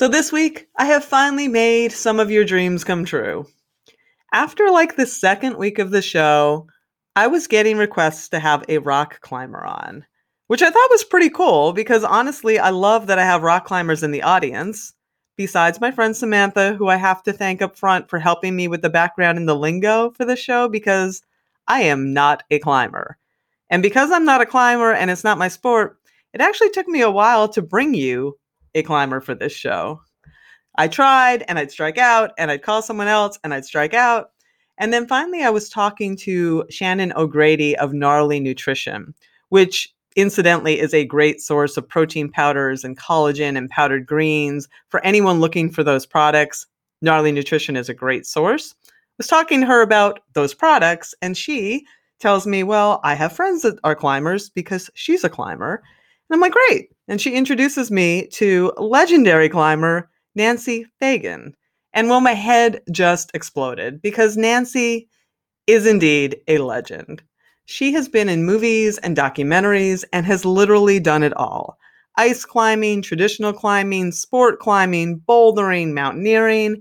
So, this week, I have finally made some of your dreams come true. After like the second week of the show, I was getting requests to have a rock climber on, which I thought was pretty cool because honestly, I love that I have rock climbers in the audience. Besides my friend Samantha, who I have to thank up front for helping me with the background and the lingo for the show because I am not a climber. And because I'm not a climber and it's not my sport, it actually took me a while to bring you a climber for this show. I tried and I'd strike out and I'd call someone else and I'd strike out. And then finally, I was talking to Shannon O'Grady of Gnarly Nutrition, which incidentally is a great source of protein powders and collagen and powdered greens for anyone looking for those products. Gnarly Nutrition is a great source. I was talking to her about those products, and she tells me, Well, I have friends that are climbers because she's a climber. And I'm like, Great. And she introduces me to legendary climber Nancy Feagin. And well, my head just exploded because Nancy is indeed a legend. She has been in movies and documentaries and has literally done it all ice climbing, traditional climbing, sport climbing, bouldering, mountaineering,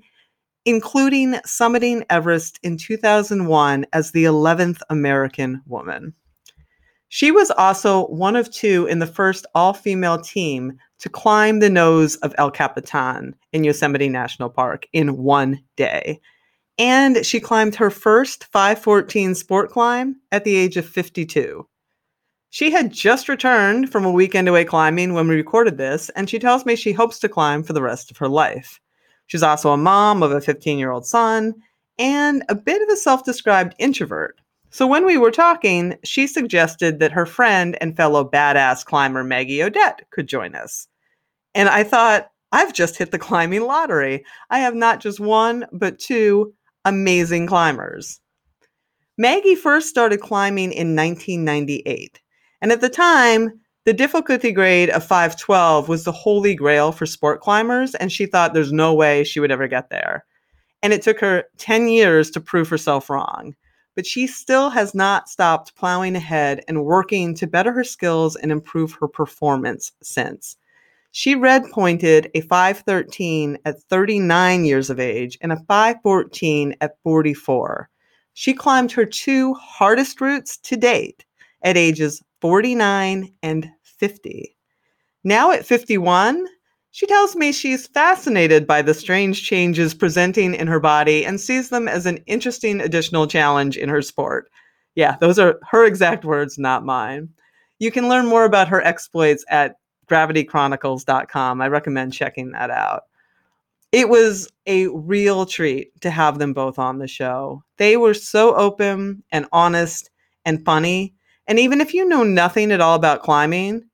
including summiting Everest in 2001 as the 11th American woman. She was also one of two in the first all female team to climb the nose of El Capitan in Yosemite National Park in one day. And she climbed her first 514 sport climb at the age of 52. She had just returned from a weekend away climbing when we recorded this, and she tells me she hopes to climb for the rest of her life. She's also a mom of a 15 year old son and a bit of a self described introvert. So when we were talking, she suggested that her friend and fellow badass climber Maggie Odette could join us. And I thought, I've just hit the climbing lottery. I have not just one, but two amazing climbers. Maggie first started climbing in 1998. And at the time, the difficulty grade of 512 was the holy grail for sport climbers, and she thought there's no way she would ever get there. And it took her 10 years to prove herself wrong but she still has not stopped plowing ahead and working to better her skills and improve her performance since. She red pointed a 513 at 39 years of age and a 514 at 44. She climbed her two hardest routes to date at ages 49 and 50. Now at 51, she tells me she's fascinated by the strange changes presenting in her body and sees them as an interesting additional challenge in her sport. Yeah, those are her exact words, not mine. You can learn more about her exploits at gravitychronicles.com. I recommend checking that out. It was a real treat to have them both on the show. They were so open and honest and funny. And even if you know nothing at all about climbing,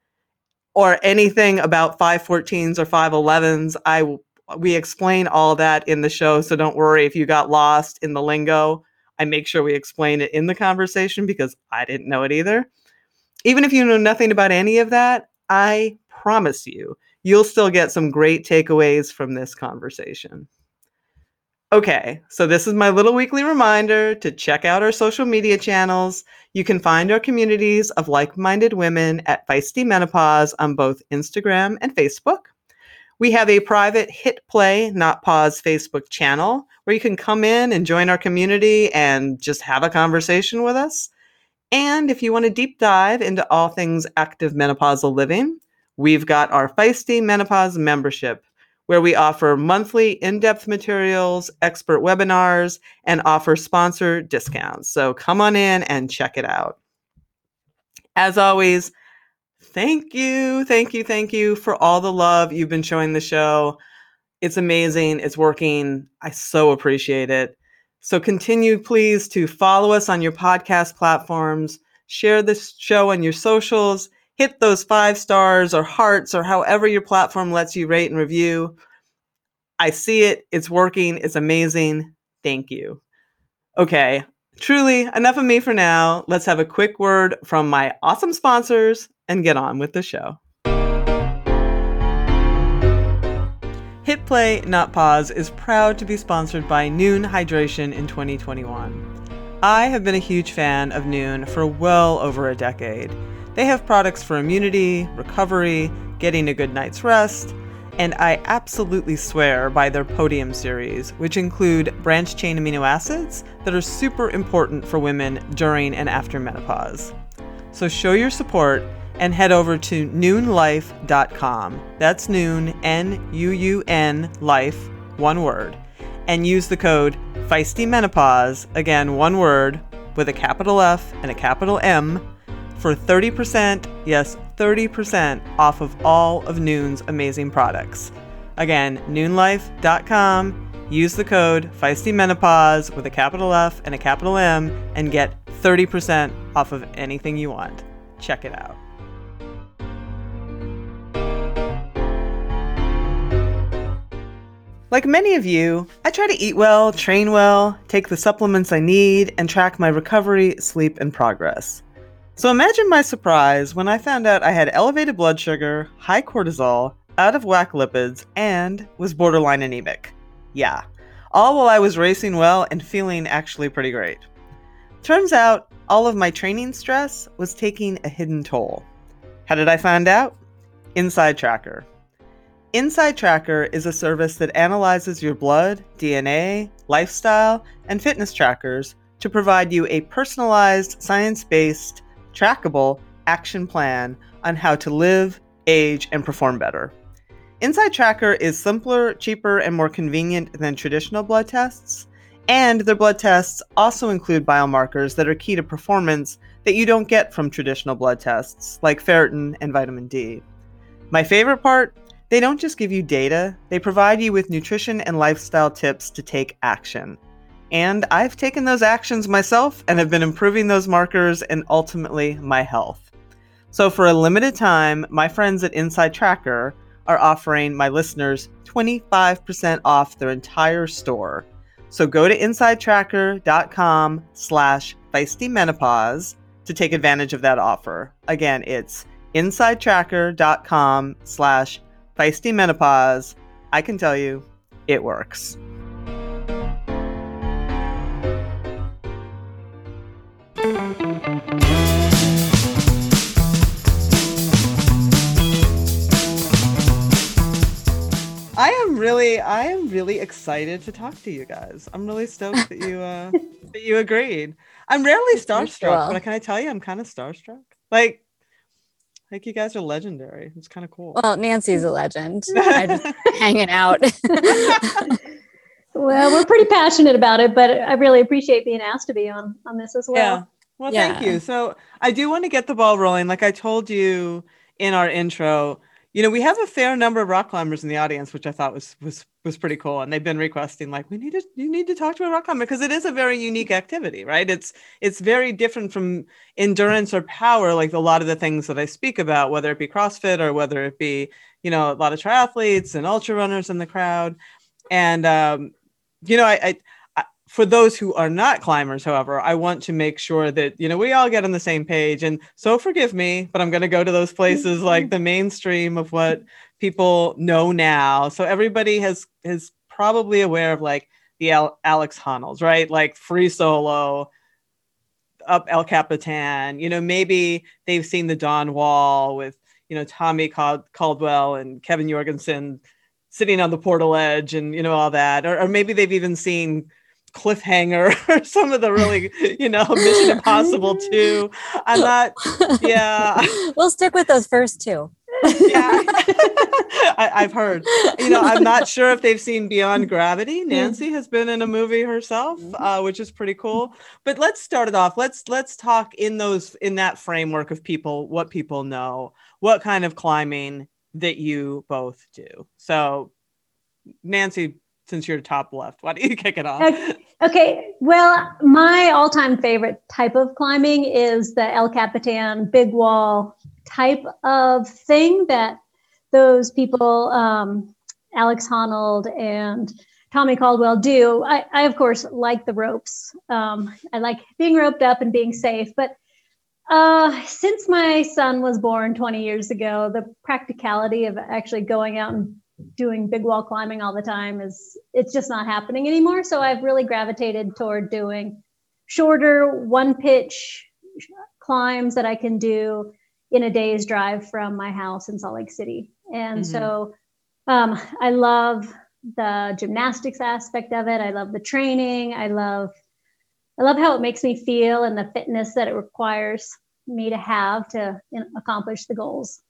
or anything about 514s or 511s, I we explain all that in the show, so don't worry if you got lost in the lingo. I make sure we explain it in the conversation because I didn't know it either. Even if you know nothing about any of that, I promise you, you'll still get some great takeaways from this conversation. Okay, so this is my little weekly reminder to check out our social media channels. You can find our communities of like minded women at Feisty Menopause on both Instagram and Facebook. We have a private Hit Play, Not Pause Facebook channel where you can come in and join our community and just have a conversation with us. And if you want to deep dive into all things active menopausal living, we've got our Feisty Menopause membership where we offer monthly in depth materials, expert webinars, and offer sponsor discounts. So come on in and check it out. As always, thank you, thank you, thank you for all the love you've been showing the show. It's amazing, it's working. I so appreciate it. So continue, please, to follow us on your podcast platforms, share this show on your socials, hit those five stars or hearts or however your platform lets you rate and review. I see it. It's working. It's amazing. Thank you. Okay, truly, enough of me for now. Let's have a quick word from my awesome sponsors and get on with the show. Hit Play Not Pause is proud to be sponsored by Nuun Hydration in 2021. I have been a huge fan of Nuun for well over a decade. They have products for immunity, recovery, getting a good night's rest, and I absolutely swear by their Podium series, which include branch chain amino acids that are super important for women during and after menopause. So show your support and head over to nuunlife.com. That's noon, N U U N, life, one word, and use the code Feisty Menopause, again, one word, with a capital F and a capital M, for 30%, yes, 30% off of all of Nuun's amazing products. Again, nuunlife.com. Use the code Feisty Menopause with a capital F and a capital M and get 30% off of anything you want. Check it out. Like many of you, I try to eat well, train well, take the supplements I need, and track my recovery, sleep, and progress. So imagine my surprise when I found out I had elevated blood sugar, high cortisol, out of whack lipids, and was borderline anemic. Yeah, all while I was racing well and feeling actually pretty great. Turns out, all of my training stress was taking a hidden toll. How did I find out? Inside Tracker. Inside Tracker is a service that analyzes your blood, DNA, lifestyle, and fitness trackers to provide you a personalized, science based, trackable action plan on how to live, age, and perform better. Inside Tracker is simpler, cheaper, and more convenient than traditional blood tests, and their blood tests also include biomarkers that are key to performance that you don't get from traditional blood tests, like ferritin and vitamin D. My favorite part they don't just give you data, they provide you with nutrition and lifestyle tips to take action. And I've taken those actions myself and have been improving those markers and ultimately my health. So, for a limited time, my friends at Inside Tracker are offering my listeners 25% off their entire store. So go to insidetracker.com slash feistymenopause to take advantage of that offer. Again, it's insidetracker.com slash feistymenopause. I can tell you, it works. I am really, I am really excited to talk to you guys. I'm really stoked that you, uh, that you agreed. I'm rarely starstruck, but can I tell you, I'm kind of starstruck. Like, like you guys are legendary. It's kind of cool. Well, Nancy's a legend. I just hanging out. well, we're pretty passionate about it, but I really appreciate being asked to be on on this as well. Well, yeah. thank you. So I do want to get the ball rolling. Like I told you in our intro, you know, we have a fair number of rock climbers in the audience, which I thought was was was pretty cool. And they've been requesting like, we need to you need to talk to a rock climber because it is a very unique activity, right? It's it's very different from endurance or power, like a lot of the things that I speak about, whether it be CrossFit or whether it be, you know, a lot of triathletes and ultra runners in the crowd. And um, you know, I, I for those who are not climbers, however, I want to make sure that you know we all get on the same page. And so forgive me, but I'm going to go to those places like the mainstream of what people know now. So everybody has is probably aware of like the Al- Alex Honnold's, right? Like free solo, up El Capitan. You know, maybe they've seen the Dawn Wall with you know Tommy Caldwell and Kevin Jorgeson sitting on the portaledge and you know all that, or, or maybe they've even seen cliffhanger or some of the really you know mission impossible too i'm not yeah. we'll stick with those first two. Yeah. I, have heard. You know i'm not sure if they've seen beyond gravity. Hmm. nancy has been in a movie herself mm-hmm. uh, which is pretty cool. But let's start it off. Let's let's talk in those in that framework of people what people know what kind of climbing that you both do. So nancy since you're top left why don't you kick it off Okay, well, my all time favorite type of climbing is the El Capitan big wall type of thing that those people, um, Alex Honnold and Tommy Caldwell do. I, I of course like the ropes. Um, I like being roped up and being safe, but uh, since my son was born 20 years ago, the practicality of actually going out and doing big wall climbing all the time is it's just not happening anymore. So I've really gravitated toward doing shorter one pitch climbs that I can do in a day's drive from my house in Salt Lake City. And mm-hmm. so um, I love the gymnastics aspect of it. I love the training. I love I love how it makes me feel and the fitness that it requires me to have to you know, accomplish the goals.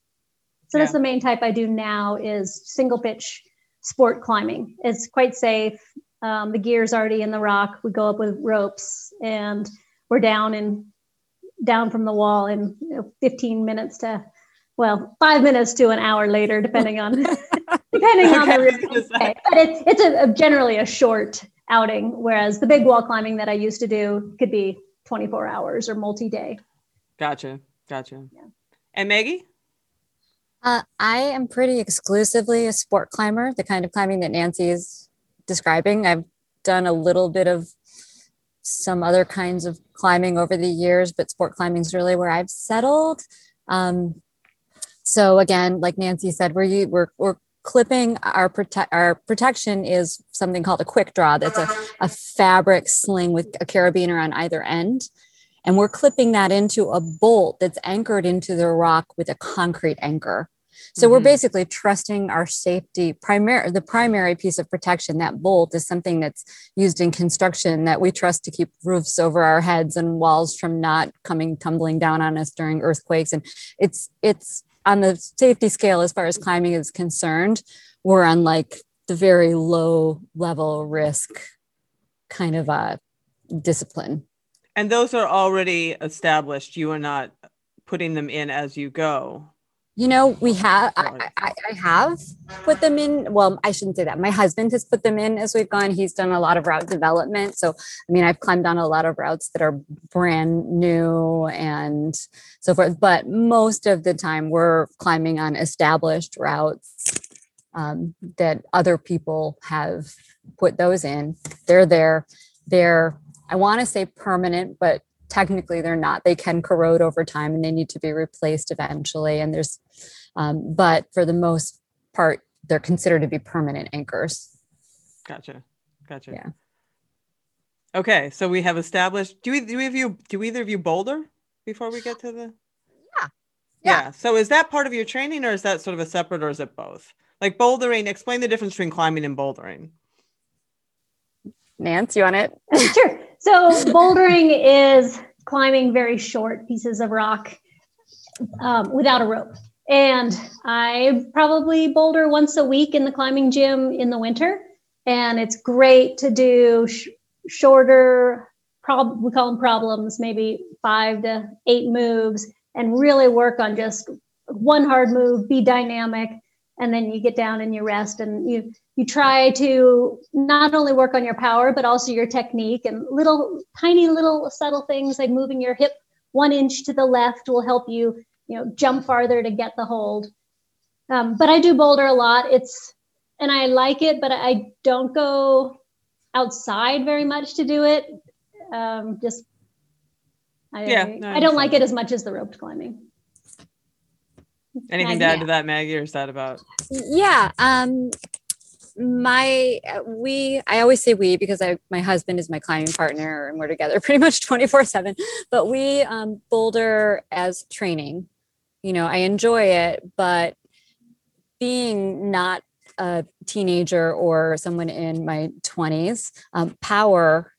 So yeah. that's the main type I do now is single pitch sport climbing. It's quite safe. Um, the gear's already in the rock. We go up with ropes and we're down and down from the wall in you know, 15 minutes to well five minutes to an hour later depending on depending okay. on the route but it's, it's a, a, generally a short outing whereas the big wall climbing that i used to do could be 24 hours or multi-day gotcha gotcha yeah. and maggie uh, i am pretty exclusively a sport climber the kind of climbing that nancy is describing i've done a little bit of some other kinds of climbing over the years, but sport climbing is really where I've settled. Um, so again, like Nancy said, we're we're, we're clipping our protect our protection is something called a quick draw. That's a, a fabric sling with a carabiner on either end. And we're clipping that into a bolt that's anchored into the rock with a concrete anchor. So mm-hmm. we're basically trusting our safety. Primary, the primary piece of protection, that bolt, is something that's used in construction that we trust to keep roofs over our heads and walls from not coming tumbling down on us during earthquakes. And it's it's on the safety scale as far as climbing is concerned. We're on like the very low level risk kind of a discipline. And those are already established. You are not putting them in as you go. You know, we have, I, I, I, have put them in. Well, I shouldn't say that. My husband has put them in as we've gone. He's done a lot of route development. So, I mean, I've climbed on a lot of routes that are brand new and so forth. But most of the time, we're climbing on established routes um, that other people have put those in. They're there. They're, I want to say permanent, but technically they're not. They can corrode over time and they need to be replaced eventually. And there's um, but for the most part they're considered to be permanent anchors. Gotcha. Gotcha. Yeah. Okay so we have established do we do we you do either of you boulder before we get to the? Yeah. yeah. Yeah. So is that part of your training or is that sort of a separate or is it both? Like bouldering explain the difference between climbing and bouldering Nance, you want it? sure. So bouldering is climbing very short pieces of rock um, without a rope. And I probably boulder once a week in the climbing gym in the winter. And it's great to do sh- shorter, prob- we call them problems, maybe five to eight moves, and really work on just one hard move, be dynamic, and then you get down and you rest and you you try to not only work on your power but also your technique and little tiny little subtle things like moving your hip one inch to the left will help you you know jump farther to get the hold um, but i do boulder a lot it's and i like it but i don't go outside very much to do it um, just I, yeah, no, I, I don't like it as much as the roped climbing Anything to add to that, Maggie, or is that about? Yeah. Um, my we i always say we because i my husband is my climbing partner and we're together pretty much 24 7 but we um, boulder as training you know i enjoy it but being not a teenager or someone in my 20s um, power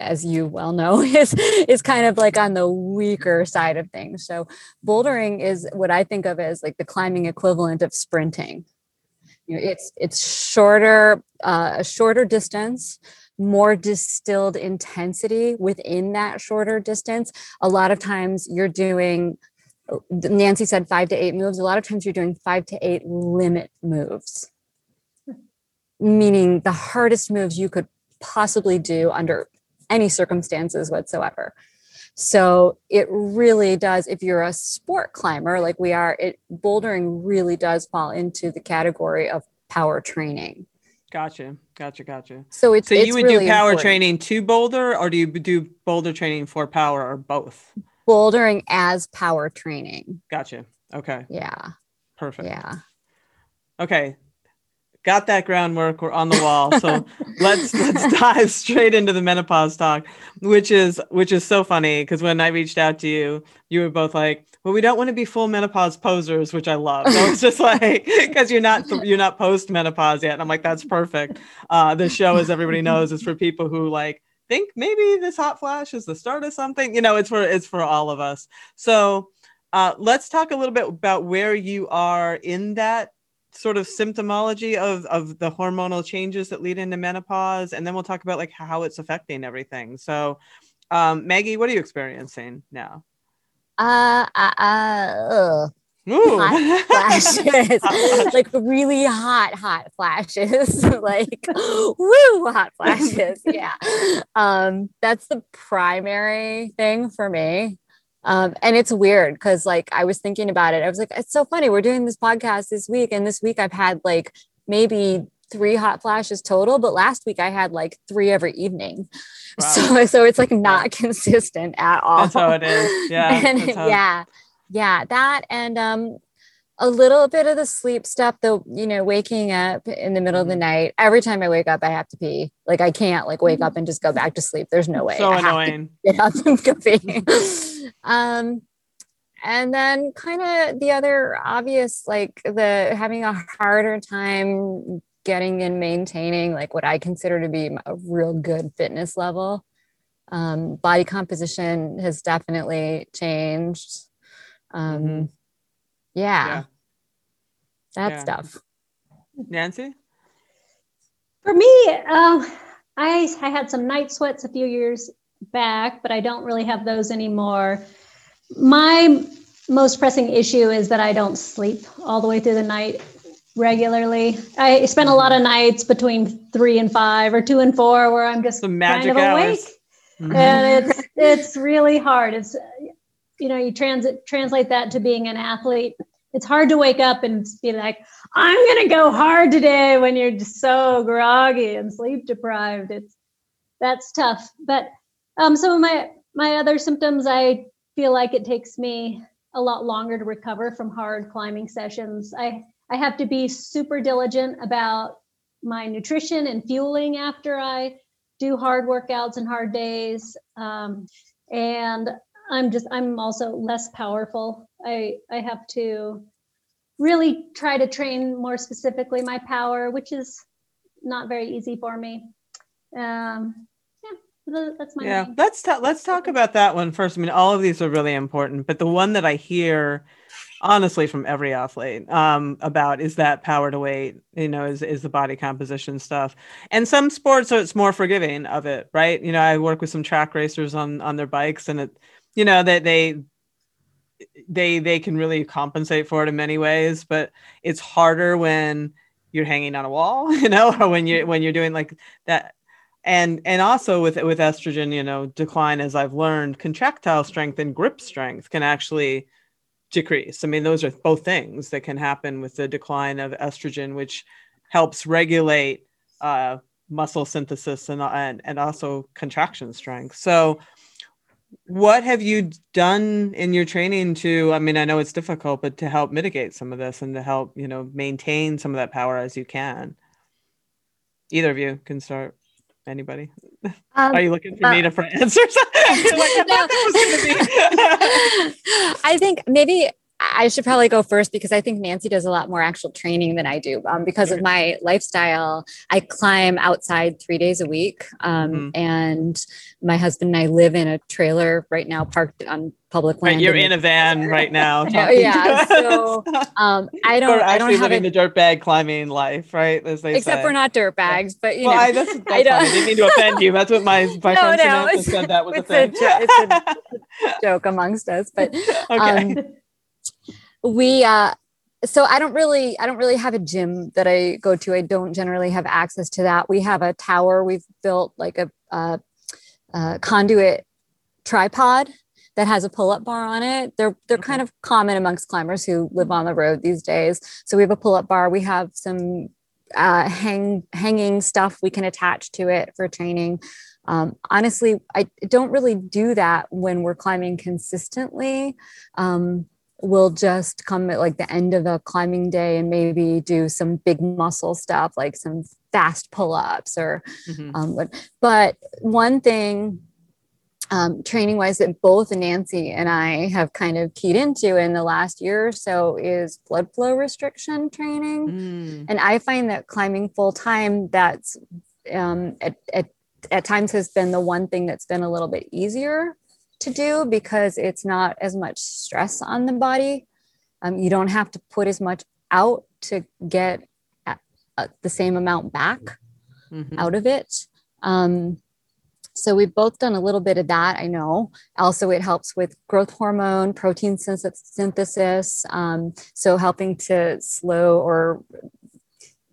as you well know, is is kind of like on the weaker side of things. So bouldering is what I think of as like the climbing equivalent of sprinting. It's it's shorter, uh, a shorter distance, more distilled intensity within that shorter distance. A lot of times you're doing Nancy said five to eight moves. A lot of times you're doing five to eight limit moves, meaning the hardest moves you could possibly do under any circumstances whatsoever. So it really does, if you're a sport climber like we are, it bouldering really does fall into the category of power training. Gotcha, gotcha, gotcha. So it's so it's you would really do power important. training to boulder, or do you do boulder training for power, or both? bouldering as power training. Gotcha. Okay, Yeah, perfect. yeah. Okay, got that groundwork. We're on the wall. So let's let's dive straight into the menopause talk, which is which is so funny because when I reached out to you, you were both like, "Well, we don't want to be full menopause posers," which I love. So it's just like because you're not you're not post menopause yet, and I'm like, "That's perfect." Uh, this show, as everybody knows, is for people who like think maybe this hot flash is the start of something. You know, it's for it's for all of us. So uh, let's talk a little bit about where you are in that sort of symptomology of of the hormonal changes that lead into menopause and then we'll talk about like how it's affecting everything so um maggie what are you experiencing now Uh, uh, uh. Ooh. Hot flashes, like really hot, hot flashes, like woo, hot flashes. Yeah, um, that's the primary thing for me. Um, and it's weird because, like, I was thinking about it. I was like, it's so funny. We're doing this podcast this week, and this week I've had like maybe three hot flashes total, but last week I had like three every evening. Wow. So, so it's like not consistent at all. That's how it is. Yeah, And yeah, yeah, that and um a little bit of the sleep stuff though, you know, waking up in the middle of the Mm-hmm. night. Every time I wake up, I have to pee. Like I can't like wake up and just go back to sleep. There's no way. so annoying get up and go pee. um and then kind of the other obvious like the having a harder time getting and maintaining like what I consider to be a real good fitness level. Um, body composition has definitely changed. Um, Mhm. Yeah, Yeah. that Yeah. stuff. nancy For me, um, I I had some night sweats a few years back, but I don't really have those anymore. My most pressing issue is that I don't sleep all the way through the night regularly. I spend a lot of nights between three and five or two and four where I'm just the kind magic of awake. hours Mhm. and it's it's really hard it's you know you transit translate that to being an athlete it's hard to wake up and be like i'm going to go hard today when you're just so groggy and sleep deprived. It's that's tough. But um some of my my other symptoms i feel like it takes me a lot longer to recover from hard climbing sessions. I i have to be super diligent about my nutrition and fueling after i do hard workouts and hard days. Um, and i'm just i'm also less powerful. I i have to really try to train more specifically my power which is not very easy for me. Um yeah that's my yeah main- let's ta- let's talk about that one first. I mean all of these are really important but the one that i hear honestly from every athlete um, about is that power to weight you know is, is the body composition stuff. And some sports so it's more forgiving of it right? You know i work with some track racers on on their bikes and it you know that they they they can really compensate for it in many ways but it's harder when you're hanging on a wall you know or when you when you're doing like that. And and also with with estrogen you know decline as i've learned contractile strength and grip strength can actually decrease. I mean those are both things that can happen with the decline of estrogen which helps regulate uh, muscle synthesis and, and and also contraction strength. So what have you done in your training to i mean i know it's difficult but to help mitigate some of this and to help you know maintain some of that power as you can? Either of you can start. Anybody? Um, are you looking for uh, me to for answers like, I thought that was gonna be- I think maybe I should probably go first because I think Nancy does a lot more actual training than I do. Um, because of my lifestyle, I climb outside three days a week. Um, Mhm. And my husband and I live in a trailer right now, parked on public land. right, you're in a van right now yeah, so. Um, I don't. I actually don't have living a, the dirt bag climbing life right as they except say. we're not dirt bags, but you well, know. I, that's, that's I don't- I didn't mean to offend you. That's what my, my No, friend no, said that was a a thing. jo- it's a joke amongst us, but okay. um, we uh so i don't really i don't really have a gym that i go to i don't generally have access to that we have a tower we've built like a, a, a conduit tripod that has a pull-up bar on it they're they're Okay. kind of common amongst climbers who live on the road these days so we have a pull-up bar we have some uh, hang hanging stuff we can attach to it for training. Um, honestly, I don't really do that when we're climbing consistently. Um, we'll just come at like the end of a climbing day and maybe do some big muscle stuff like some fast pull-ups or mm-hmm. um, but, but one thing um, training wise that both Nancy and I have kind of keyed into in the last year or so is blood flow restriction training. Mm. And I find that climbing full time, that's um, at, at, at times has been the one thing that's been a little bit easier to do because it's not as much stress on the body. Um, you don't have to put as much out to get uh, the same amount back mm-hmm. out of it. Um, so we've both done a little bit of that, I know. Also, it helps with growth hormone, protein synthesis. Um, so helping to slow or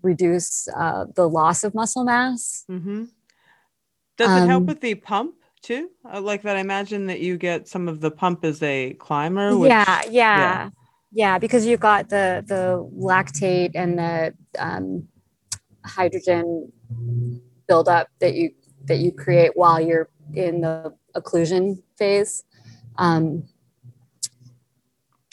reduce uh, the loss of muscle mass. Mm-hmm. Does it help um, with the pump too? Uh, like that, I imagine that you get some of the pump as a climber. Which, yeah, yeah, yeah, yeah, because you've got the the lactate and the um, hydrogen buildup that you that you create while you're in the occlusion phase. Um,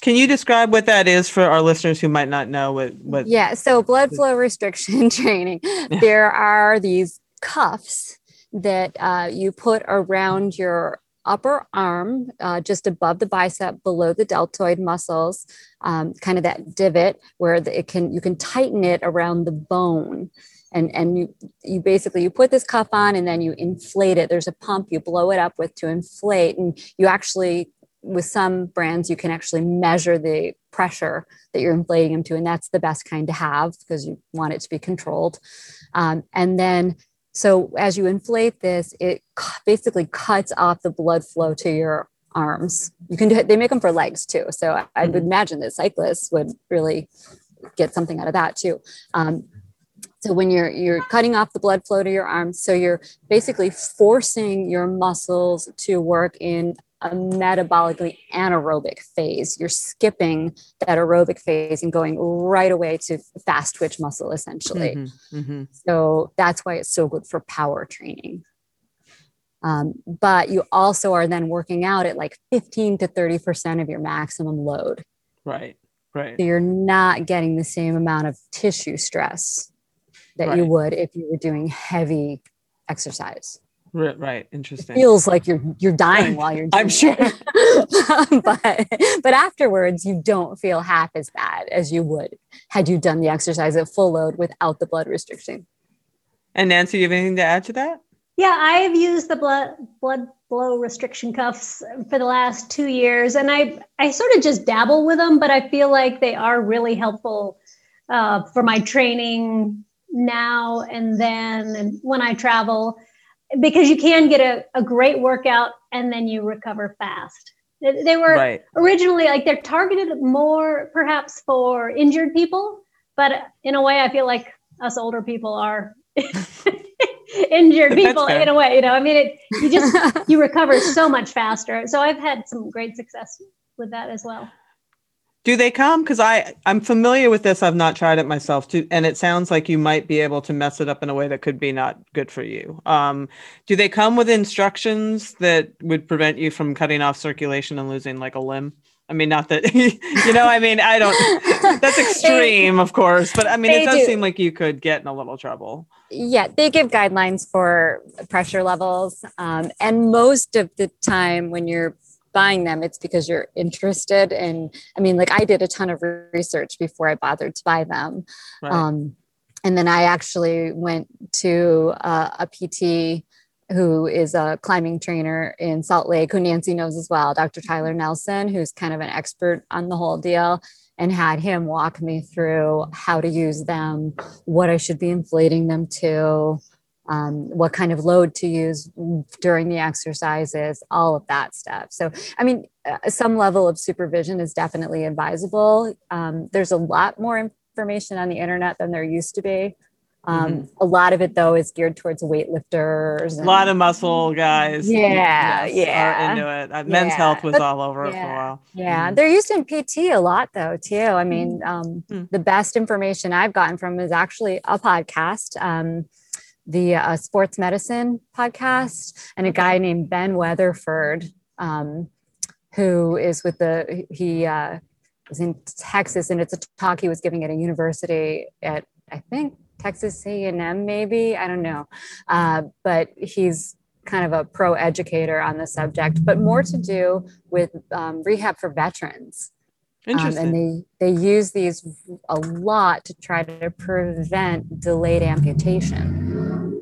can you describe what that is for our listeners who might not know what? what yeah, so blood flow restriction training. There are these cuffs that uh, you put around your upper arm, uh, just above the bicep, below the deltoid muscles, um, kind of that divot where it can you can tighten it around the bone. And and you you basically you put this cuff on and then you inflate it. There's a pump you blow it up with to inflate and you actually with some brands you can actually measure the pressure that you're inflating them to and that's the best kind to have because you want it to be controlled. Um, and then so as you inflate this it basically cuts off the blood flow to your arms. You can do it they make them for legs too. So i, I would mm-hmm. imagine that cyclists would really get something out of that too. Um, so when you're you're cutting off the blood flow to your arms, so you're basically forcing your muscles to work in a metabolically anaerobic phase. You're skipping that aerobic phase and going right away to fast twitch muscle essentially. Mm-hmm, mm-hmm. So that's why it's so good for power training. Um, but you also are then working out at like 15 to 30% of your maximum load. Right, right. So you're not getting the same amount of tissue stress that right. you would if you were doing heavy exercise. Right, right. Interesting. It feels like you're you're dying while you're I'm sure. but but afterwards you don't feel half as bad as you would had you done the exercise at full load without the blood restriction. And Nancy, you have anything to add to that? Yeah, I've used the blood blood flow restriction cuffs for the last two years, and I I sort of just dabble with them, but I feel like they are really helpful uh, for my training now and then and when I travel because you can get a, a great workout and then you recover fast. They were right. originally like they're targeted more perhaps for injured people, but in a way, I feel like us older people are injured people in a way. You know, I mean, it, you just you recover so much faster. So I've had some great success with that as well. Do they come? Because I I'm familiar with this. I've not tried it myself too, and it sounds like you might be able to mess it up in a way that could be not good for you. Um, do they come with instructions that would prevent you from cutting off circulation and losing like a limb? I mean, not that you know. I mean, I don't. That's extreme, of course, but I mean, it does do. seem like you could get in a little trouble. Yeah, they give guidelines for pressure levels, um, and most of the time, when you're buying them, it's because you're interested. And I mean, like I did a ton of research before I bothered to buy them. Right. Um, and then I actually went to uh, a PT who is a climbing trainer in Salt Lake, who Nancy knows as well, Dr. Tyler Nelson, who's kind of an expert on the whole deal, and had him walk me through how to use them, what I should be inflating them to, um, what kind of load to use during the exercises, all of that stuff. So, I mean, uh, some level of supervision is definitely advisable. Um, there's a lot more information on the internet than there used to be. Um, Mhm. A lot of it, though, is geared towards weightlifters. A lot of muscle guys. Yeah, yes, yeah. Into it. Uh, Men's Yeah. health was But- all over it for a yeah. while. Yeah, Mhm. they're used in PT a lot though too. I mean, um, Mm. the best information I've gotten from is actually a podcast, um, the uh, Sports Medicine podcast, and a guy named Ben Weatherford, um, who is with the he uh, was in Texas, and it's a talk he was giving at a university at I think Texas A&M, maybe I don't know, uh, but he's kind of a pro educator on the subject, but more to do with um, rehab for veterans. Um, Interesting. and they they use these a lot to try to prevent delayed amputation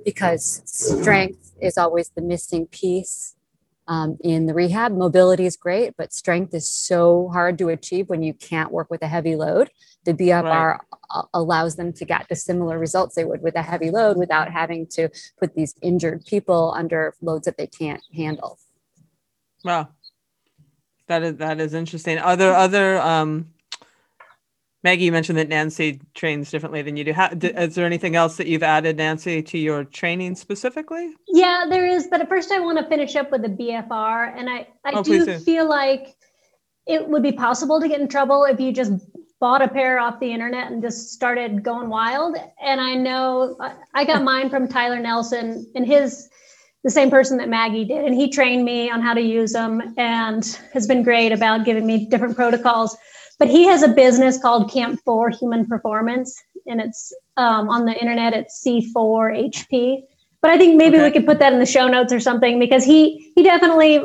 because strength is always the missing piece um, in the rehab. Mobility is great, but strength is so hard to achieve when you can't work with a heavy load. The BFR a- allows them to get the similar results they would with a heavy load without having to put these injured people under loads that they can't handle. Wow. That is that is interesting. Are there other um Maggie, you mentioned that Nancy trains differently than you do. How, d- is there anything else that you've added, Nancy, to your training specifically? Yeah, there is. But at first, I want to finish up with the BFR, and I I Oh, do feel like it would be possible to get in trouble if you just bought a pair off the internet and just started going wild. And I know I- I got mine from Tyler Nelson, and his the same person that Maggie did, and he trained me on how to use them, and has been great about giving me different protocols. But he has a business called Camp Four Human Performance, and it's um, on the internet. It's C4HP. But I think maybe Okay. we could put that in the show notes or something because he he definitely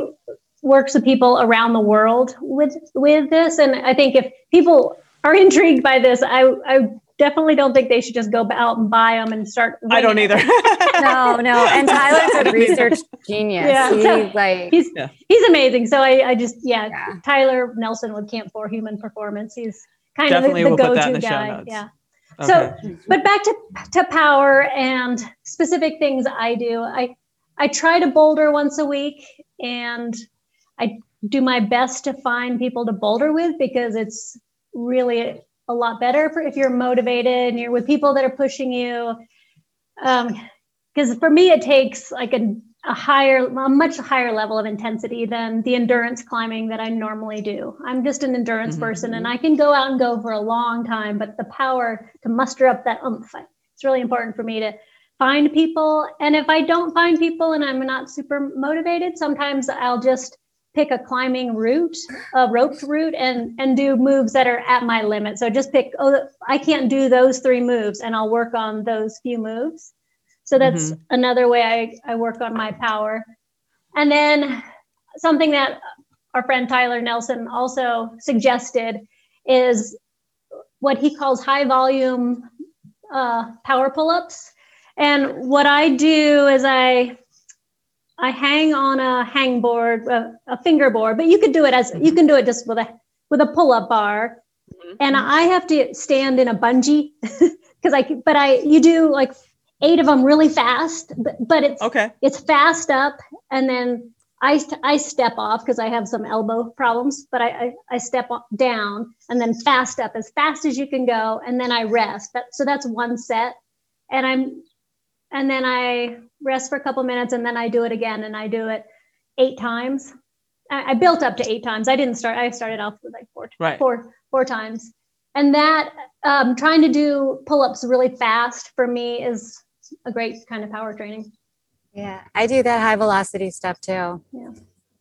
works with people around the world with with this, and I think if people are intrigued by this, I I definitely don't think they should just go out and buy them and start. I don't either. No, no. And Tyler's a research genius. Yeah. He's like, He's Yeah. he's amazing. So I I just yeah, yeah. Tyler Nelson with Camp Four Human Performance. He's kind Definitely of the, the we'll put that go-to the show guy. notes. Yeah. Okay. So, but back to to power and specific things I do. I I try to boulder once a week, and I do my best to find people to boulder with because it's really a lot better for if you're motivated and you're with people that are pushing you. Because for me, it takes like a a higher, a much higher level of intensity than the endurance climbing that I normally do. I'm just an endurance Mhm. person and I can go out and go for a long time, but the power to muster up that oomph, it's really important for me to find people. And if I don't find people and I'm not super motivated, sometimes I'll just pick a climbing route, a roped route, and and do moves that are at my limit. So just pick, oh, I can't do those three moves, and I'll work on those few moves. So that's another way I, I work on my power. And then something that our friend Tyler Nelson also suggested is what he calls high volume uh, power pull-ups. And what I do is I I hang on a hang board, a, a fingerboard, but you could do it as you can do it just with a with a pull-up bar. Mm-hmm. And I have to stand in a bungee because I but I you do like eight of them really fast, but, but it's Okay. it's fast up and then I, I step off because I have some elbow problems, but I, I, I step down and then fast up as fast as you can go. And then I rest. That, so that's one set. And I'm, and then I rest for a couple minutes and then I do it again and I do it eight times. I, I built up to eight times. I didn't start, I started off with like four, Right. four, four times. And that um, trying to do pull-ups really fast for me is a great kind of power training. Yeah, I do that high velocity stuff too. Yeah.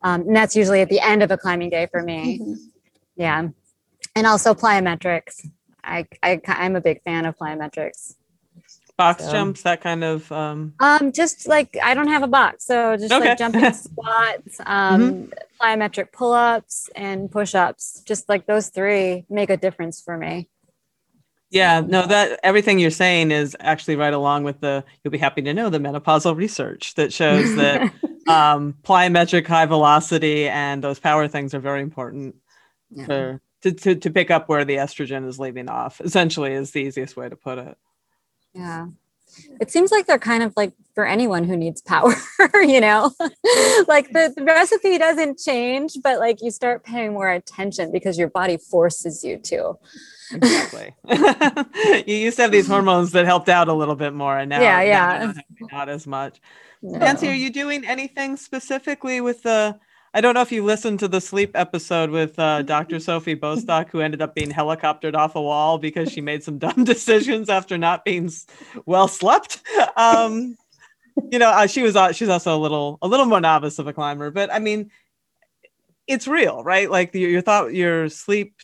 Um, and that's usually at the end of a climbing day for me. Mhm. Yeah. And also plyometrics. I, I, I'm a big fan of plyometrics. Box So- jumps, that kind of. Um, Um, just like I don't have a box, so just Okay. like jumping squats, um, plyometric pull-ups, and push-ups. Just like those three make a difference for me. yeah, no, that everything you're saying is actually right along with the. You'll be happy to know the menopausal research that shows that um, plyometric high velocity and those power things are very important Yeah. for to, to, to pick up where the estrogen is leaving off. Essentially, is the easiest way to put it. Yeah. it seems like they're kind of like for anyone who needs power, you know, like the, the, recipe doesn't change, but like you start paying more attention because your body forces you to. Exactly. you used to have these hormones that helped out a little bit more, and now, yeah, yeah, not, not as much. No. Nancy, are you doing anything specifically with the? I don't know if you listened to the sleep episode with uh, Dr. Sophie Bostock, who ended up being helicoptered off a wall because she made some dumb decisions after not being well slept. Um, you know, uh, she was uh, she's also a little a little more novice of a climber, but I mean, it's real, right? Like your, your thought, your sleep,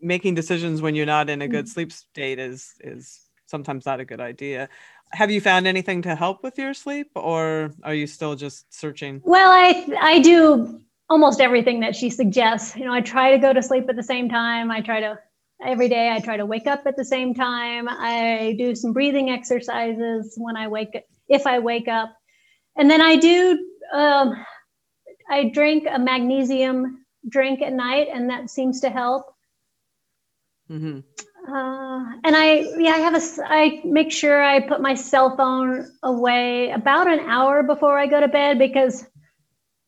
making decisions when you're not in a good mm-hmm. sleep state is is sometimes not a good idea have you found anything to help with your sleep or are you still just searching? Well i i do almost everything that she suggests. You know i try to go to sleep at the same time. I try to every day i try to wake up at the same time. I do some breathing exercises when i wake if i wake up. And then i do um, i drink a magnesium drink at night and that seems to help. Mm-hmm. Uh, and I, yeah, I have a, I make sure I put my cell phone away about an hour before I go to bed because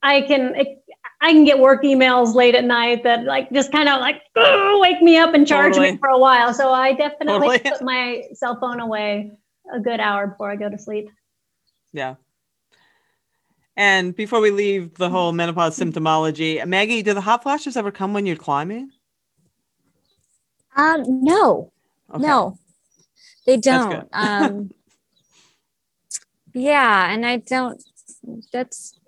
I can, it, I can get work emails late at night that like just kind of like wake me up and charge totally. me for a while. So I definitely totally. put my cell phone away a good hour before I go to sleep. Yeah. And before we leave the whole menopause symptomology, Maggie, do the hot flashes ever come when you're climbing? Um, no, okay. no, they don't. um, yeah, and I don't. That's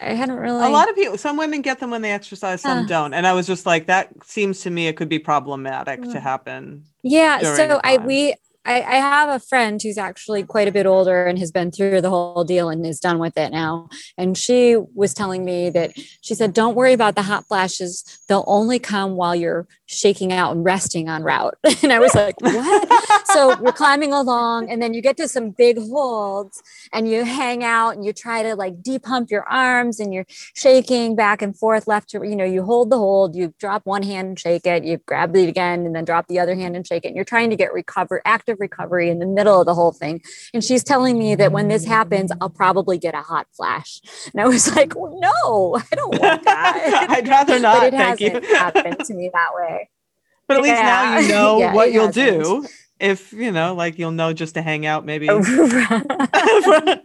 I hadn't really. A lot of people, some women get them when they exercise, some uh, don't, and I was just like, that seems to me it could be problematic uh, to happen. Yeah, so I we I, I, have a friend who's actually quite a bit older and has been through the whole deal and is done with it now. And she was telling me that she said, Don't worry about the hot flashes. They'll only come while you're shaking out and resting on route. And I was like, What? so you're climbing along and then you get to some big holds and you hang out and you try to like depump your arms and you're shaking back and forth left to, you know, you hold the hold, you drop one hand and shake it, you grab it again and then drop the other hand and shake it. And you're trying to get recover active of recovery in the middle of the whole thing. And she's telling me that when this happens, I'll probably get a hot flash. And I was like, well, no, I don't want that. I'd rather not. but it hasn't happened to me that way. But at least yeah. now you know yeah, what you'll hasn't. do. If you know, like you'll know just to hang out maybe for, for, a,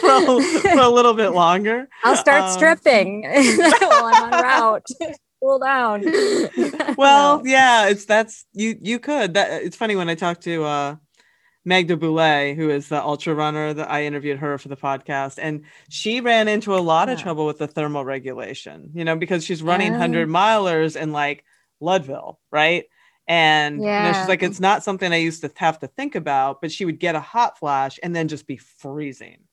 for, a, little bit longer. I'll start um, stripping while I'm on route cool down. well, no. yeah, it's that's you you could. That it's funny when I talked to uh Magda Boulet, who is the ultra runner that I interviewed her for the podcast, and she ran into a lot yeah. of trouble with the thermal regulation, you know, because she's running hundred milers in like Leadville, right? And yeah. you know, she's like, it's not something I used to have to think about, but she would get a hot flash and then just be freezing.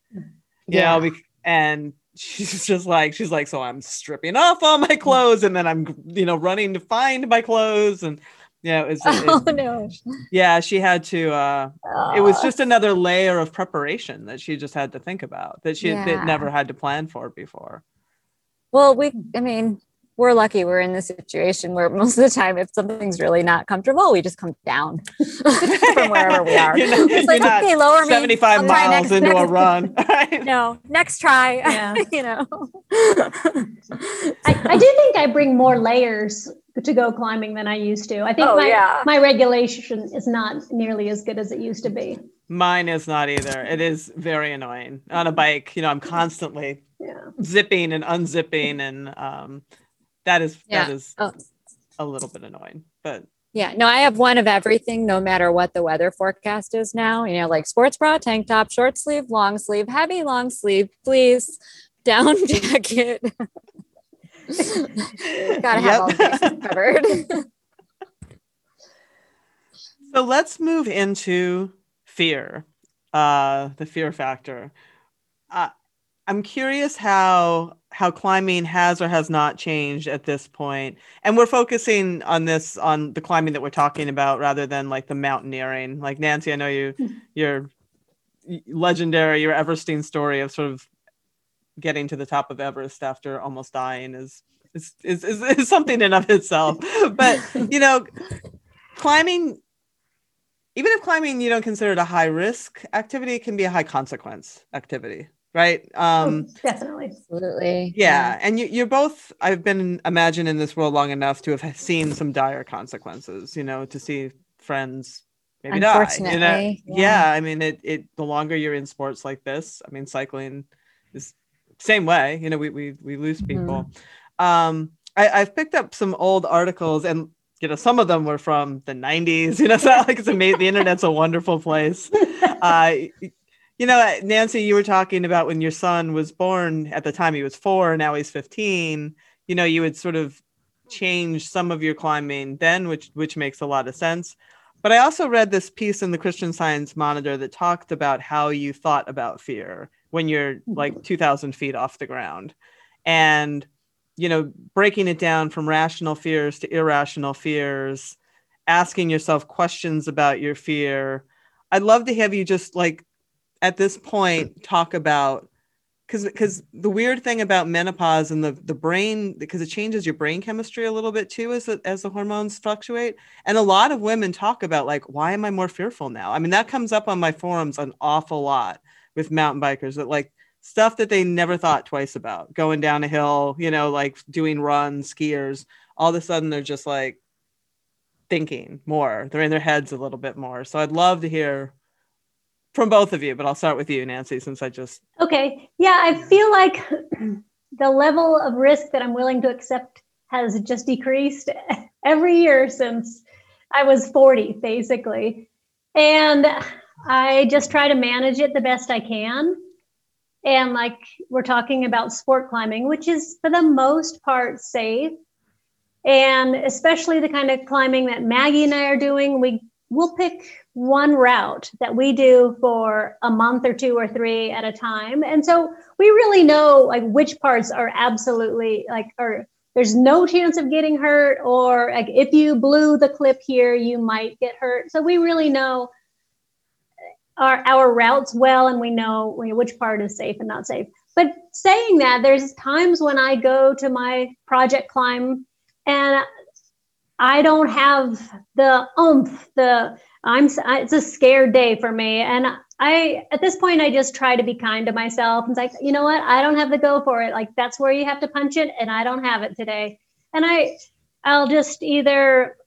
Yeah. You know, and she's just like she's like so i'm stripping off all my clothes and then i'm you know running to find my clothes and yeah it was oh, it, no. yeah she had to uh it was just another layer of preparation that she just had to think about that she yeah. never had to plan for before well we i mean we're lucky we're in this situation where most of the time if something's really not comfortable we just come down from wherever we are. You're not, it's like okay lower 75 me miles next, into next, a run no next try. Yeah. you know. I, I do think i bring more layers to go climbing than i used to. I think oh, my, yeah. my regulation is not nearly as good as it used to be. Mine is not either. It is very annoying. On a bike you know i'm constantly yeah. zipping and unzipping and um that is yeah. that is oh. a little bit annoying but yeah no i have one of everything no matter what the weather forecast is now. You know like sports bra tank top short sleeve long sleeve heavy long sleeve please down jacket. Gotta have all the covered. So let's move into fear uh the fear factor. Uh, i'm curious how how climbing has or has not changed at this point. And we're focusing on this on the climbing that we're talking about rather than like the mountaineering. Like nancy i know you hmm. your legendary your everesting story of sort of getting to the top of everest after almost dying is is is, is, is something in of itself. But you know climbing even if climbing you don't consider it a high risk activity, it can be a high consequence activity, right? Um, oh, definitely. Absolutely. Yeah, and you, you're both. I've been imagined in this world long enough to have seen some dire consequences. You know, to see friends maybe die. You know? Unfortunately, yeah. yeah. I mean, it. It the longer you're in sports like this, I mean, cycling is same way. You know, we we we lose Mhm. people. Um, I, I've picked up some old articles and. You know, some of them were from the '90s. You know, it's not like it's amazing. The internet's a wonderful place uh, you know, uh, Nancy, you were talking about when your son was born at the time he was four, now he's 15. You know, you would sort of change some of your climbing then, which which makes a lot of sense. But I also read this piece in the Christian Science Monitor that talked about how you thought about fear when you're hmm. like 2,000 feet off the ground, and you know, breaking it down from rational fears to irrational fears, asking yourself questions about your fear. I'd love to have you just like at this point talk about because because the weird thing about menopause and the the brain because it changes your brain chemistry a little bit too as the, as the hormones fluctuate. And a lot of women talk about like why am i more fearful now? I mean that comes up on my forums an awful lot with mountain bikers that like stuff that they never thought twice about. Going down a hill you know like doing runs skiers all of a sudden they're just like thinking more. They're in their heads a little bit more. So i'd love to hear from both of you but i'll start with you nancy since i just Okay. Yeah, I feel like the level of risk that I'm willing to accept has just decreased every year since I was 40, basically. And I just try to manage it the best I can. And like we're talking about sport climbing, which is for the most part safe. And especially the kind of climbing that Maggie and I are doing, we we'll pick one route that we do for a month or two or three at a time. And so we really know like which parts are absolutely like or there's no chance of getting hurt or like if you blew the clip here you might get hurt. So we really know our our routes well and we know which part is safe and not safe. But saying that there's times when i go to my project climb and I don't have the oomph, the I'm it's a scared day for me. And I at this point I just try to be kind to myself. It's like, you know what? I don't have the go for it. Like that's where you have to punch it and I don't have it today. And I I'll just either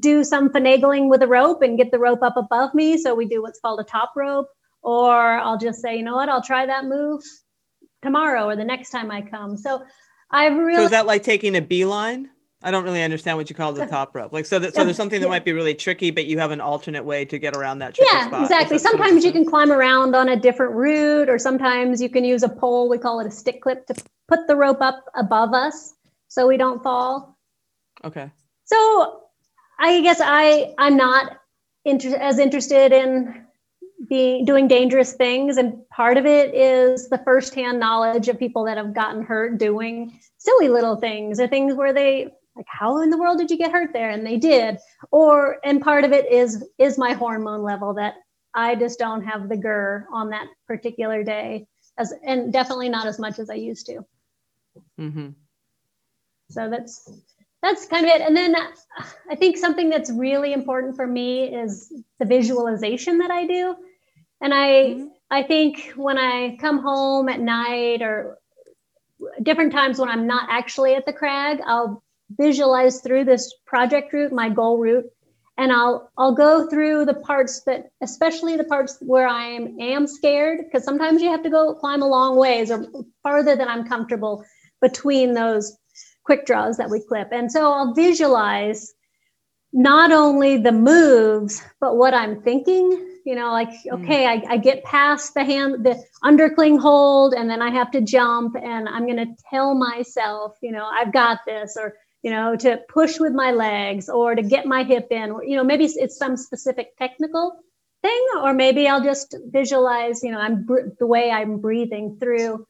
do some finagling with a rope and get the rope up above me. So we do what's called a top rope, or I'll just say, you know what, I'll try that move tomorrow or the next time I come. So I've really so is that like taking a beeline I don't really understand what you call the top rope. Like so that so there's something that might be really tricky, but you have an alternate way to get around that tricky yeah spot. exactly Is that sort of sometimes you can climb around on a different route or sometimes you can use a pole we call it a stick clip to put the rope up above us so we don't fall Okay. so i guess i i'm not inter- as interested in being doing dangerous things and part of it is the firsthand knowledge of people that have gotten hurt doing silly little things or things where they like how in the world did you get hurt there? And they did. Or and part of it is is my hormone level that i just don't have the gur on that particular day as and definitely not as much as i used to. Mm-hmm. so that's that's kind of it. And then i think something that's really important for me is the visualization that i do. And i Mhm. i think when i come home at night or different times when i'm not actually at the crag i'll visualize through this project route my goal route and i'll i'll go through the parts that especially the parts where i am am scared because sometimes you have to go climb a long ways or farther than i'm comfortable between those quick draws that we clip. And so I'll visualize not only the moves, but what I'm thinking. You know, like, Mm. okay, I, I get past the hand, the undercling hold, and then I have to jump, and I'm going to tell myself, you know, I've got this, or, you know, to push with my legs, or to get my hip in, or, you know, maybe it's- some specific technical thing, or maybe I'll just visualize, you know, I'm br- the way I'm breathing through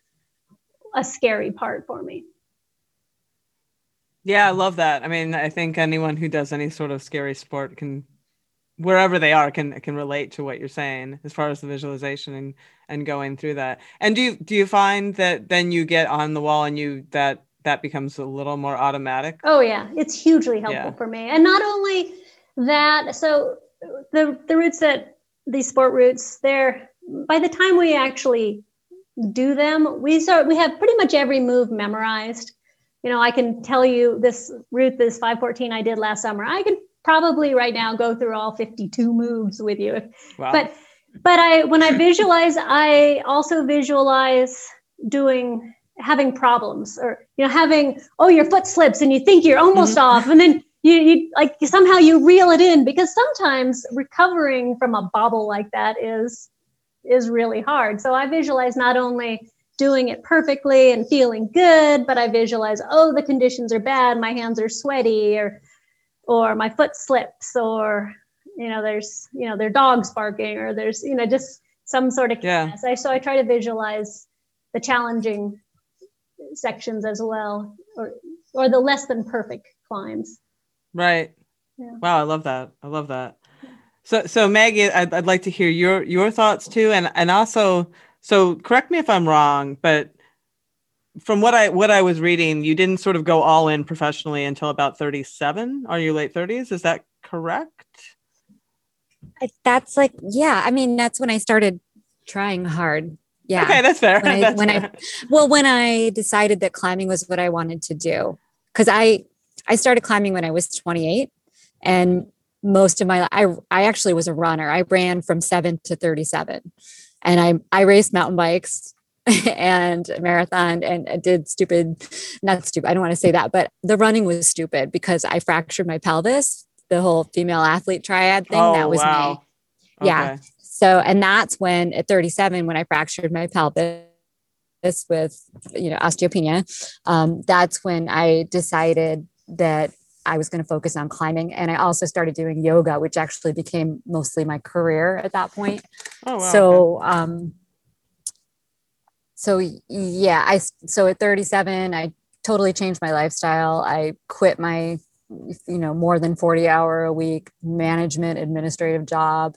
a scary part for me. Yeah, I love that. I mean, I think anyone who does any sort of scary sport can, wherever they are, can can relate to what you're saying as far as the visualization and and going through that. And do you do you find that then you get on the wall and you that that becomes a little more automatic? Oh yeah, it's hugely helpful Yeah. for me. And not only that, so the the routes that these sport routes, they're by the time we actually do them, we start we have pretty much every move memorized. You know, I can tell you this route, this 514 I did last summer. I can probably right now go through all 52 moves with you. Wow. But but I when I visualize, I also visualize doing having problems or you know having oh your foot slips and you think you're almost mm-hmm. off and then you, you like somehow you reel it in because sometimes recovering from a bobble like that is is really hard so i visualize not only doing it perfectly and feeling good but i visualize oh the conditions are bad my hands are sweaty or or my foot slips or you know there's you know their dogs barking or there's you know just some sort of chaos. yeah. so i try to visualize the challenging sections as well or or the less than perfect climbs. Right. Yeah. wow i love that. I love that. So so maggie I'd, I'd like to hear your your thoughts too and and also so correct me if i'm wrong but from what i what i was reading you didn't sort of go all in professionally until about 37 are you late 30s is that correct? That's like yeah i mean that's when i started trying hard yeah. Okay, that's fair. When, I, that's when fair. I, well, when I decided that climbing was what I wanted to do, because I, I started climbing when I was 28, and most of my, I, I actually was a runner. I ran from seven to 37, and I, I raced mountain bikes and marathon and did stupid, not stupid. I don't want to say that, but the running was stupid because I fractured my pelvis. The whole female athlete triad thing. Oh, that was wow. me. Okay. Yeah. So, and that's when at 37, when I fractured my pelvis with, you know, osteopenia, um, that's when I decided that I was going to focus on climbing. And I also started doing yoga, which actually became mostly my career at that point. Oh, wow. So, um, so yeah, I, so at 37, I totally changed my lifestyle. I quit my, you know, more than 40 hour a week management administrative job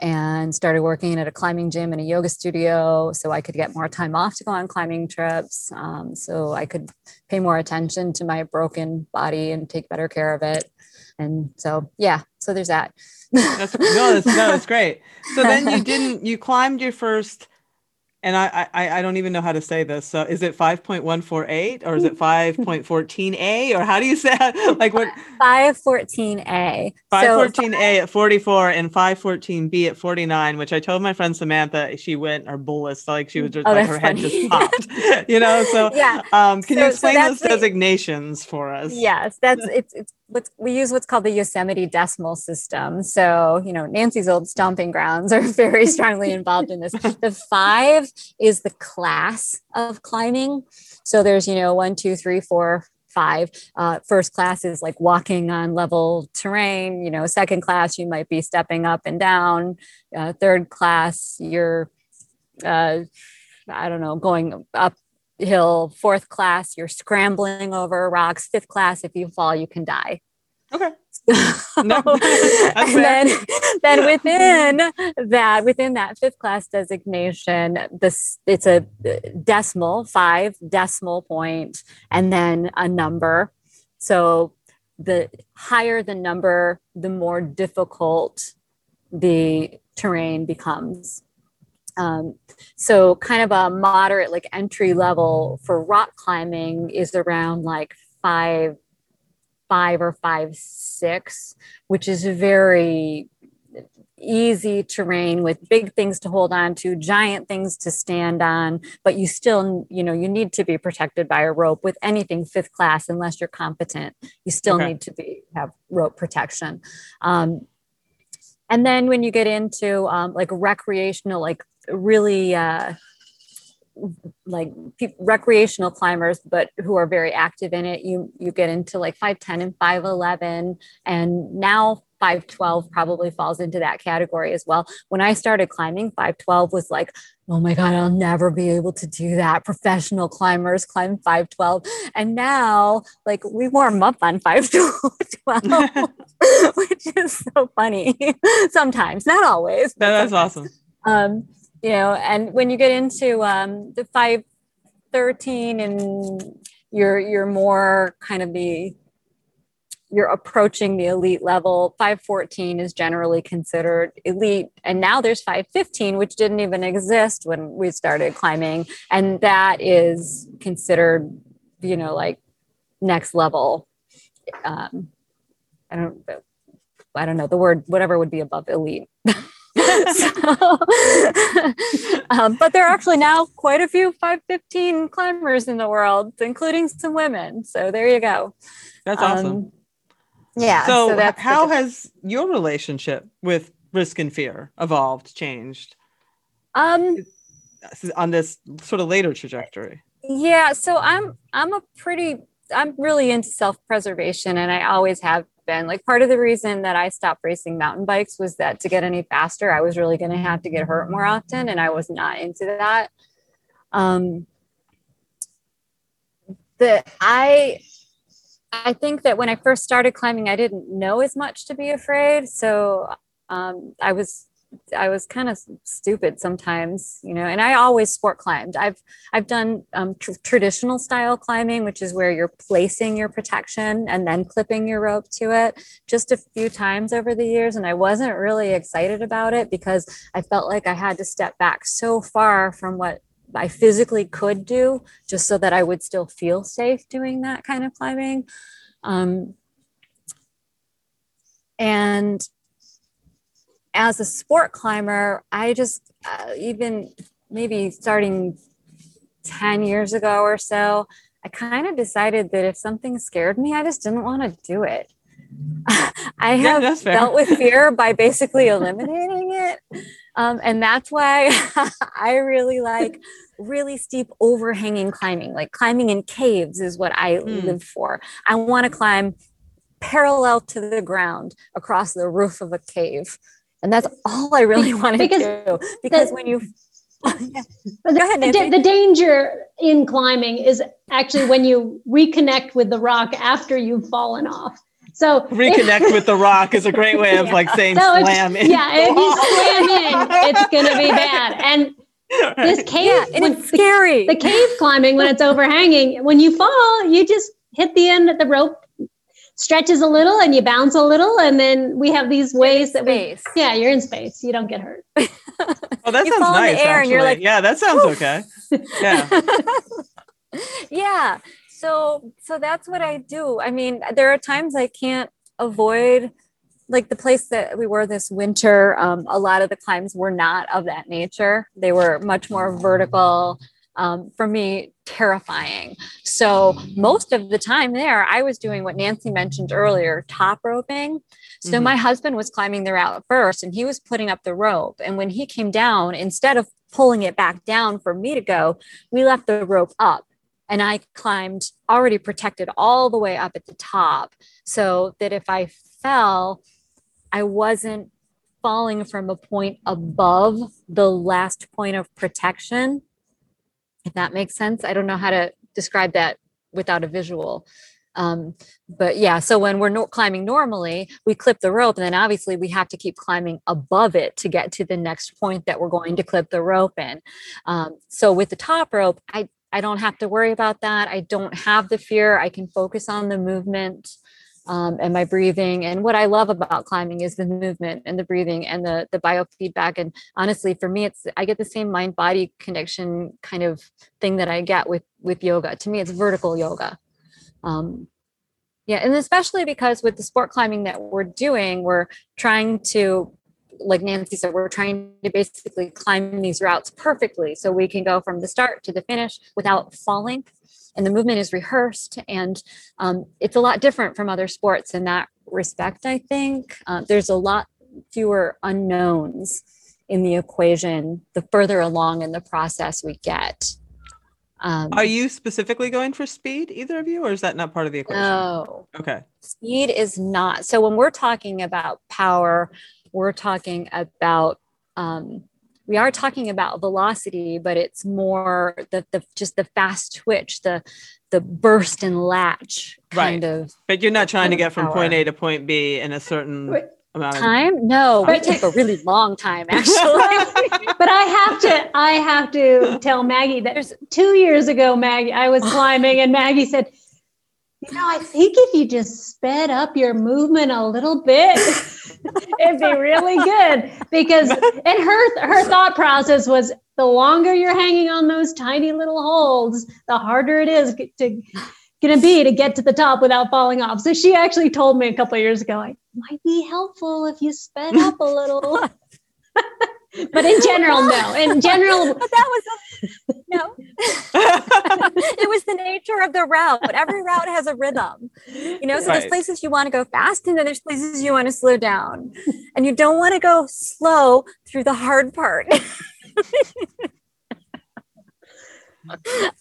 and started working at a climbing gym and a yoga studio so I could get more time off to go on climbing trips. Um, so I could pay more attention to my broken body and take better care of it. And so, yeah, so there's that. that's, no, that's, no, that's great. So then you didn't, you climbed your first and I, I I don't even know how to say this. So is it 5.148 or is it 5.14a or how do you say it? like what 514a 514a so, at 44 and 514b at 49 which I told my friend Samantha she went or bullish like she was just oh, like her funny. head just popped you know so yeah um can so, you explain so those designations for us yes that's it's it's we use what's called the Yosemite decimal system. So, you know, Nancy's old stomping grounds are very strongly involved in this. The five is the class of climbing. So there's, you know, one, two, three, four, five. Uh, first class is like walking on level terrain. You know, second class, you might be stepping up and down. Uh, third class, you're, uh, I don't know, going up hill fourth class you're scrambling over rocks. Fifth class if you fall you can die. Okay. No, and then, then within that within that fifth class designation this it's a uh, decimal five decimal point and then a number. So the higher the number the more difficult the terrain becomes um, so kind of a moderate like entry level for rock climbing is around like five five or five six which is very easy terrain with big things to hold on to giant things to stand on but you still you know you need to be protected by a rope with anything fifth class unless you're competent you still okay. need to be have rope protection um, and then when you get into um, like recreational like really uh, like pe- recreational climbers but who are very active in it. You you get into like 510 and 511 and now 512 probably falls into that category as well. When i started climbing 512 was like oh my god i'll never be able to do that. Professional climbers climb 512 and now like we warm up on 512 which is so funny sometimes not always no, that's awesome. Um you know and when you get into um, the 513 and you're you're more kind of the you're approaching the elite level. 514 is generally considered elite. And now there's 515, which didn't even exist when we started climbing. And that is considered, you know, like next level. Um, I don't, I don't know the word, whatever would be above elite. so, um, but there are actually now quite a few 515 climbers in the world, including some women. So there you go. That's awesome. Um, yeah. So, so that's how has your relationship with risk and fear evolved, changed? Um, on this sort of later trajectory. Yeah. So I'm I'm a pretty I'm really into self-preservation and I always have been. Like part of the reason that I stopped racing mountain bikes was that to get any faster, I was really going to have to get hurt more often, and I was not into that. Um, the I I think that when I first started climbing, I didn't know as much to be afraid, so um, I was I was kind of stupid sometimes, you know, and I always sport climbed. I've I've done um, tr- traditional style climbing, which is where you're placing your protection and then clipping your rope to it, just a few times over the years, and I wasn't really excited about it because I felt like I had to step back so far from what I physically could do, just so that I would still feel safe doing that kind of climbing. Um, and as a sport climber, I just, uh, even maybe starting 10 years ago or so, I kind of decided that if something scared me, I just didn't want to do it. I have yeah, dealt with fear by basically eliminating it. Um, and that's why I really like really steep overhanging climbing. Like climbing in caves is what I mm. live for. I want to climb parallel to the ground across the roof of a cave and that's all I really want to do. Because the, when you yeah. Go ahead, the, the, danger in climbing is actually when you reconnect with the rock after you've fallen off. So reconnect if, with the rock is a great way of yeah. like saying so slam in. Yeah, if you slam in, it's gonna be bad. And this cave yeah, it's scary. The, the cave climbing when it's overhanging, when you fall, you just hit the end of the rope stretches a little and you bounce a little and then we have these ways that space. we yeah you're in space. You don't get hurt. Oh that you sounds nice actually. Like, yeah that sounds okay. Yeah. Yeah. So so that's what i do. I mean there are times i can't avoid like the place that we were this winter um, a lot of the climbs were not of that nature. They were much more vertical um, for me terrifying. So most of the time there, I was doing what Nancy mentioned earlier, top roping. So mm-hmm. my husband was climbing the route first and he was putting up the rope. And when he came down, instead of pulling it back down for me to go, we left the rope up. And I climbed already protected all the way up at the top so that if I fell, I wasn't falling from a point above the last point of protection if that makes sense. I don't know how to describe that without a visual. Um, but yeah, so when we're no- climbing normally, we clip the rope, and then obviously we have to keep climbing above it to get to the next point that we're going to clip the rope in. Um, so with the top rope, I I don't have to worry about that. I don't have the fear. I can focus on the movement um, and my breathing. And what I love about climbing is the movement and the breathing and the the biofeedback. And honestly, for me, it's I get the same mind body connection kind of thing that I get with with yoga. To me, it's vertical yoga. Um, yeah, and especially because with the sport climbing that we're doing, we're trying to like Nancy said, we're trying to basically climb these routes perfectly so we can go from the start to the finish without falling and the movement is rehearsed and um, it's a lot different from other sports in that respect i think. Uh, there's a lot fewer unknowns in the equation the further along in the process we get. Um, are you specifically going for speed either of you or is that not part of the equation? No. Okay. Speed is not. So when we're talking about power we're talking about um, we are talking about velocity, but it's more the, the just the fast twitch, the the burst and latch kind right. of. But you're not trying to get from point A to point B in a certain amount of time. No, we take a really long time actually. but I have to I have to tell Maggie that two years ago, Maggie, I was climbing and Maggie said, You know, I think if you just sped up your movement a little bit, it'd be really good. Because and her her thought process was the longer you're hanging on those tiny little holds, the harder it is to to be to get to the top without falling off. So she actually told me a couple years ago, it might be helpful if you sped up a little. but in general, no. In general, but that was a, no. it was the nature of the route. But Every route has a rhythm, you know. So right. there's places you want to go fast, and then there's places you want to slow down, and you don't want to go slow through the hard part.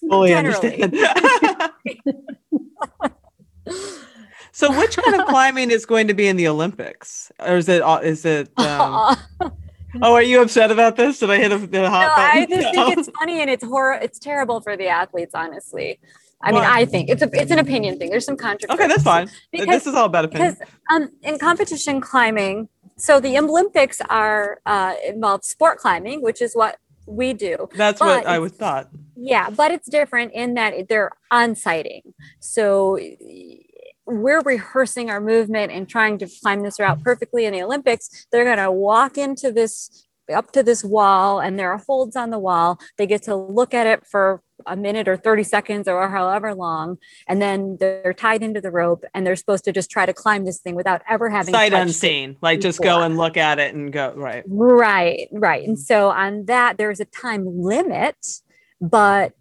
Fully understand. so, which kind of climbing is going to be in the Olympics, or is it? Is it? Um, Oh, are you upset about this? Did I hit a, a hot no, button? I just no. think it's funny and it's horror. It's terrible for the athletes, honestly. I mean, I think it's a it's an opinion thing. There's some controversy. Okay, that's fine. Because, this is all about opinion. Because um, in competition climbing, so the Olympics are uh, involve sport climbing, which is what we do. That's but what I would thought. Yeah, but it's different in that they're on sighting. So we're rehearsing our movement and trying to climb this route perfectly in the Olympics. They're going to walk into this up to this wall and there are holds on the wall. They get to look at it for a minute or 30 seconds or however long. And then they're tied into the rope and they're supposed to just try to climb this thing without ever having sight unseen. Like just go and look at it and go. Right. Right. Right. And mm. so on that, there's a time limit, but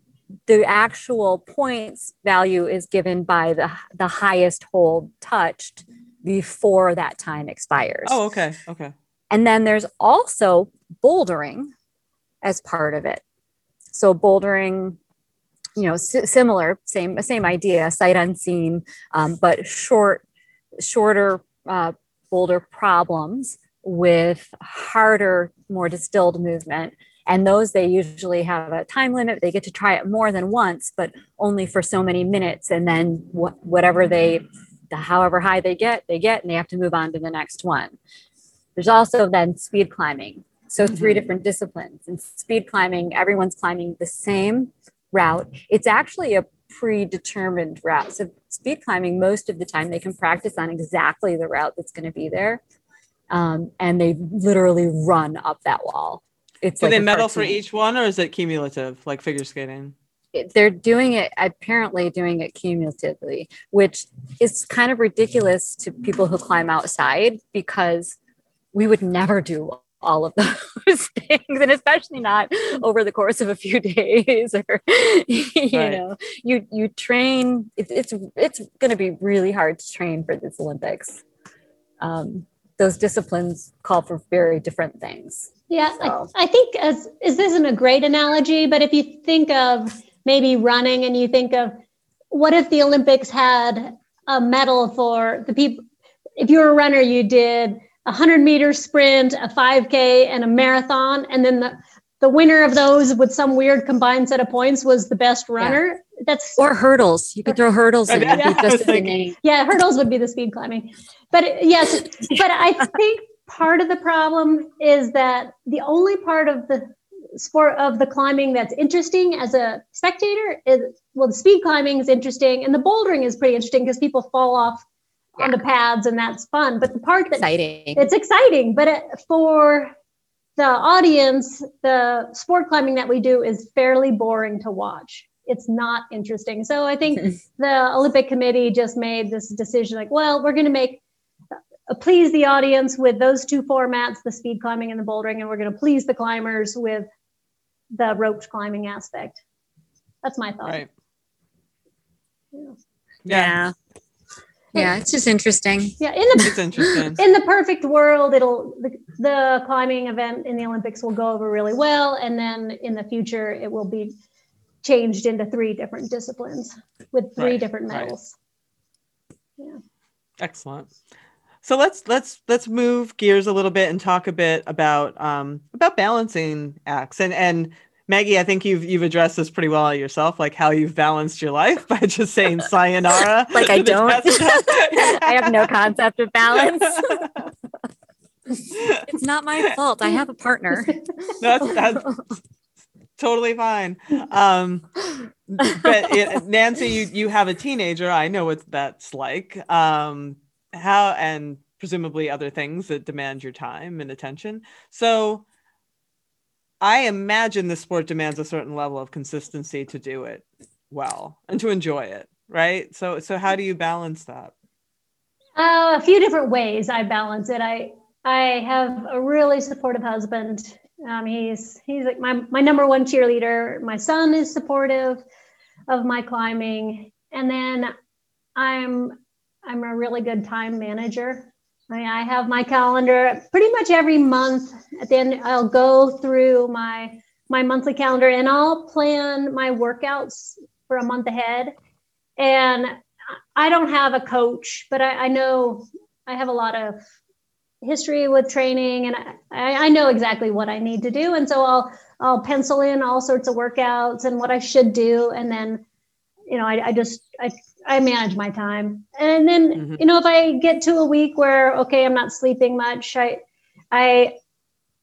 the actual points value is given by the the highest hold touched before that time expires. Oh, okay. Okay. And then there's also bouldering as part of it. So bouldering, you know, s- similar, same same idea, sight unseen, um, but short, shorter uh, boulder problems with harder, more distilled movement and those they usually have a time limit. They get to try it more than once but only for so many minutes. And then wh- whatever they the however high they get they get and they have to move on to the next one. There's also then speed climbing. So mm-hmm. three different disciplines. And speed climbing everyone's climbing the same route. It's actually a predetermined route. So speed climbing most of the time they can practice on exactly the route that's going to be there. Um, and they literally run up that wall it's Do like they medal for each one, or is it cumulative, like figure skating? they're doing it apparently doing it cumulatively, which is kind of ridiculous to people who climb outside because we would never do all of those things and especially not over the course of a few days or you right. know you you train it, it's it's going to be really hard to train for this olympics um, those disciplines call for very different things yeah, so. I, I, think as is this isn't a great analogy, but if you think of maybe running and you think of what if the Olympics had a medal for the people if you were a runner, you did a hundred meter sprint, a 5K, and a marathon, and then the the winner of those with some weird combined set of points was the best runner. Yeah. That's or hurdles. You could throw hurdles in. Yeah, just like, yeah, hurdles would be the speed climbing. But yes, but I think part of the problem is that the only part of the sport of the climbing that's interesting as a spectator is well the speed climbing is interesting and the bouldering is pretty interesting because people fall off yeah. onto pads and that's fun but the part that exciting. it's exciting but it, for the audience the sport climbing that we do is fairly boring to watch it's not interesting so i think the olympic committee just made this decision like well we're going to make Uh, please the audience with those two formats, the speed climbing and the bouldering, and we're going to please the climbers with the ropes climbing aspect. That's my thought. Right. Yeah. yeah. Yeah, it's just interesting. Yeah, in the it's interesting. In the perfect world, it'll the, the climbing event in the Olympics will go over really well, and then in the future, it will be changed into three different disciplines with three right, different medals. Right. Yeah. Excellent. So let's let's let's move gears a little bit and talk a bit about um about balancing acts and and Maggie, I think you've you've addressed this pretty well yourself, like how you've balanced your life by just saying sayonara. like I don't. I have no concept of balance. it's not my fault. I have a partner. that's, that's totally fine. Um, but it, Nancy, you you have a teenager. I know what that's like. Um, how and presumably other things that demand your time and attention. So I imagine the sport demands a certain level of consistency to do it well and to enjoy it, right? So so how do you balance that? Uh, a few different ways I balance it. I I have a really supportive husband. Um, he's he's like my my number one cheerleader. My son is supportive of my climbing, and then I'm I'm a really good time manager. I, I have my calendar pretty much every month. At the end, I'll go through my my monthly calendar and I'll plan my workouts for a month ahead. And I don't have a coach, but I, I know I have a lot of history with training and I, I know exactly what I need to do. And so I'll I'll pencil in all sorts of workouts and what I should do. And then, you know, I, I just I I manage my time. And then, mm-hmm. you know, if I get to a week where okay, I'm not sleeping much, I I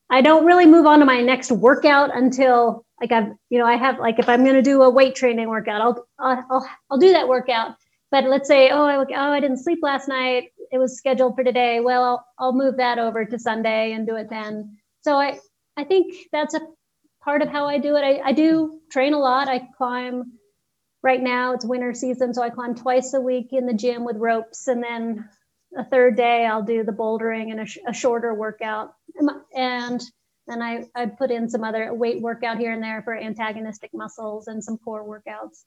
I don't really move on to my next workout until like I've, you know, I have like if I'm going to do a weight training workout, I'll, I'll I'll I'll do that workout. But let's say, oh, I, look oh, I didn't sleep last night. It was scheduled for today. Well, I'll, I'll move that over to Sunday and do it then. So I, I think that's a part of how I do it. I, I do train a lot. I climb right now it's winter season so i climb twice a week in the gym with ropes and then a third day i'll do the bouldering and a, sh- a shorter workout and then I, I put in some other weight workout here and there for antagonistic muscles and some core workouts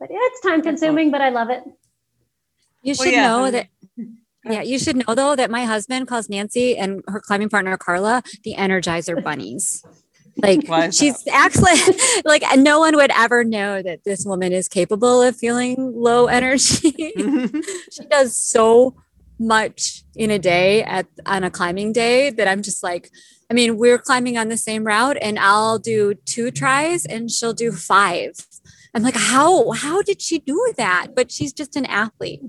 but yeah it's time consuming but i love it you should well, yeah. know that yeah, you should know though that my husband calls Nancy and her climbing partner Carla the Energizer Bunnies. Like she's actually like no one would ever know that this woman is capable of feeling low energy. she does so much in a day at on a climbing day that I'm just like, I mean, we're climbing on the same route and I'll do two tries and she'll do five. I'm like, how how did she do that? But she's just an athlete,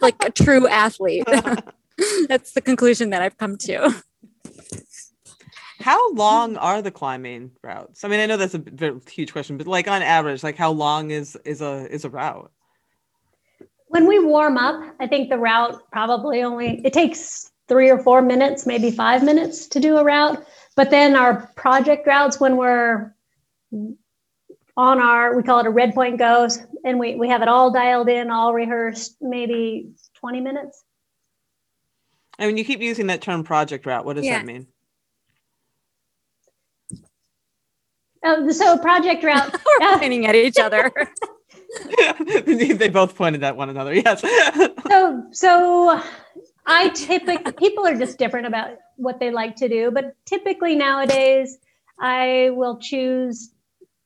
like a true athlete. That's the conclusion that I've come to. How long are the climbing routes? I mean, I know that's a very huge question, but like on average, like how long is is a is a route? When we warm up, I think the route probably only it takes three or four minutes, maybe five minutes to do a route. But then our project routes, when we're on our, we call it a red point goes, and we, we have it all dialed in, all rehearsed, maybe 20 minutes. I mean, you keep using that term project route, what does yeah. that mean? Oh, so project route. We're uh, pointing at each other. they both pointed at one another. Yes. so, so I typically people are just different about what they like to do, but typically nowadays I will choose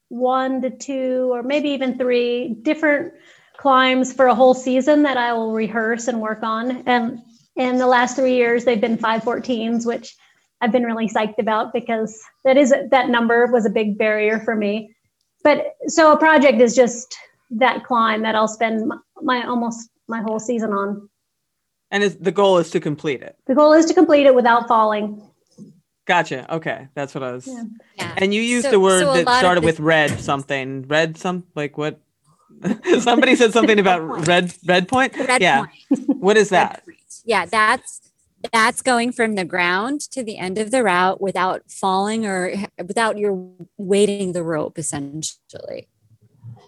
one to two or maybe even three different climbs for a whole season that I will rehearse and work on. And in the last three years, they've been 514s, which I've been really psyched about because that is that number was a big barrier for me. But so a project is just that climb that I'll spend my, my almost my whole season on. And the goal is to complete it. The goal is to complete it without falling. Gotcha. Okay, that's what I was. Yeah. yeah. And you used so, the word so that started with red something. Red some like what? Somebody said something about red red point. Red yeah. Point. What is that? Yeah, that's that's going from the ground to the end of the route without falling or without your weighting the rope essentially.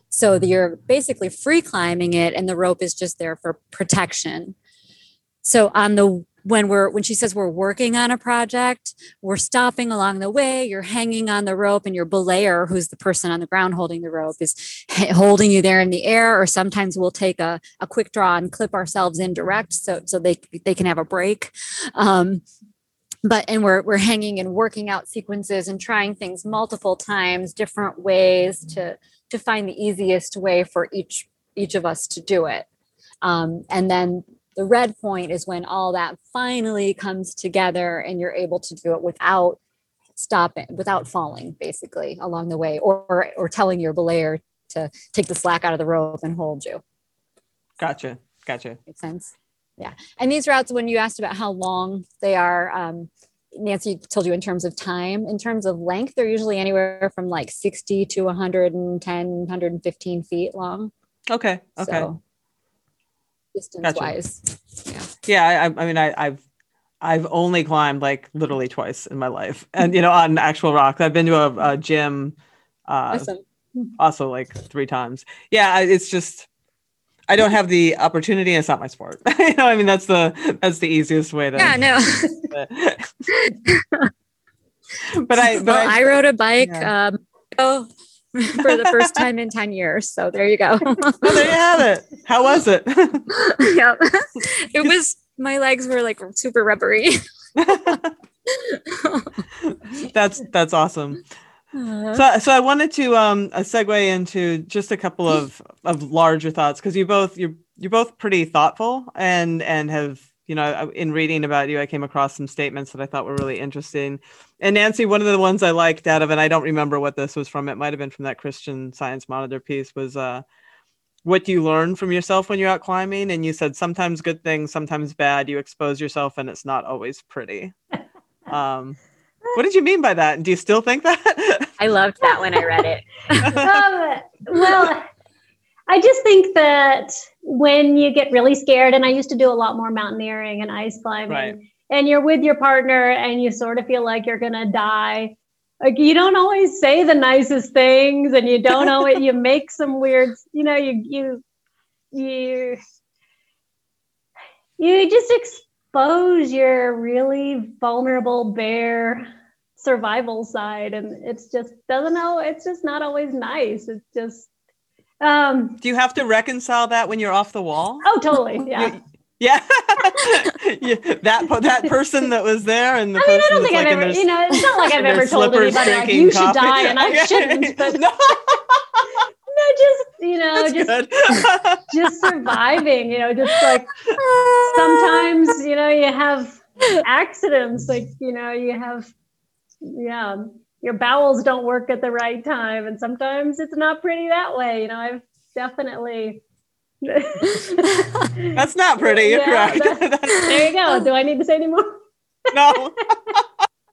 So you're basically free climbing it and the rope is just there for protection. So on the when we're when she says we're working on a project we're stopping along the way you're hanging on the rope and your belayer who's the person on the ground holding the rope is holding you there in the air or sometimes we'll take a, a quick draw and clip ourselves in direct so so they they can have a break. Um, but and we're we're hanging and working out sequences and trying things multiple times different ways to to find the easiest way for each each of us to do it. Um, and then the red point is when all that finally comes together and you're able to do it without stopping without falling basically along the way or or telling your belayer to take the slack out of the rope and hold you gotcha gotcha makes sense yeah and these routes when you asked about how long they are um, Nancy told you in terms of time. In terms of length, they're usually anywhere from like 60 to 110, 115 feet long. Okay. Okay. So, distance Gotcha. wise. yeah. I, I mean, I, I've I've only climbed like literally twice in my life, and you know, on actual rocks. I've been to a, a gym, uh, Awesome. also like three times. Yeah, I- it's just I don't have the opportunity. And it's not my sport. you know, I mean, that's the that's the easiest way to. Yeah, no. but I, but well, I, I, rode a bike Yeah. um, oh, for the first time in 10 years. So there you go. oh, there you have it. How was it? yep. It was, my legs were like super rubbery. that's that's awesome. Uh, So, so I wanted to um uh, segue into just a couple of of larger thoughts because you both you're you're both pretty thoughtful and and have you know in reading about you I came across some statements that I thought were really interesting. And Nancy, one of the ones I liked out of and I don't remember what this was from. It might have been from that Christian Science Monitor piece. Was uh, what do you learn from yourself when you're out climbing? And you said sometimes good things, sometimes bad. You expose yourself, and it's not always pretty. Um, what did you mean by that? And do you still think that? I loved that when I read it. um, well, I just think that when you get really scared, and I used to do a lot more mountaineering and ice climbing, Right. And you're with your partner and you sort of feel like you're gonna die. Like you don't always say the nicest things, and you don't always you make some weird, you know, you you you you just expose your really vulnerable, bare survival side, and it's just doesn't know. It's just not always nice. It's just um Do you have to reconcile that when you're off the wall? oh totally yeah. Yeah. Yeah, that that person that was there and the I mean, I don't think I've ever, you know, it's not like I've ever told anybody like you should coffee. die and I shouldn't, but no, no, just you know, that's just just surviving, you know, just like sometimes you know you have accidents, like you know you have yeah, your bowels don't work at the right time, and sometimes it's not pretty that way. You know, I've definitely. That's not pretty. You're Yeah, correct. that- there you go. Do I need to say any more? no.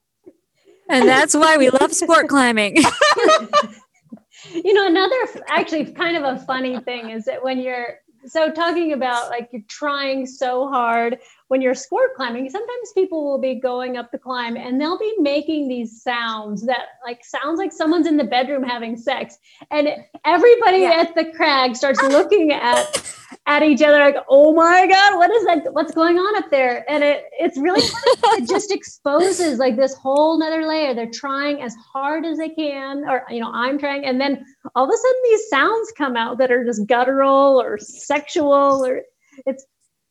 and that's why we love sport climbing. you know another actually kind of a funny thing is that when you're so talking about like you're trying so hard when you're sport climbing sometimes people will be going up the climb and they'll be making these sounds that like sounds like someone's in the bedroom having sex and everybody Yeah. at the crag starts looking at at each other like oh my god what is that what's going on up there and it it's really funny. it just exposes like this whole nother layer they're trying as hard as they can or you know i'm trying and then all of a sudden these sounds come out that are just guttural or sexual or it's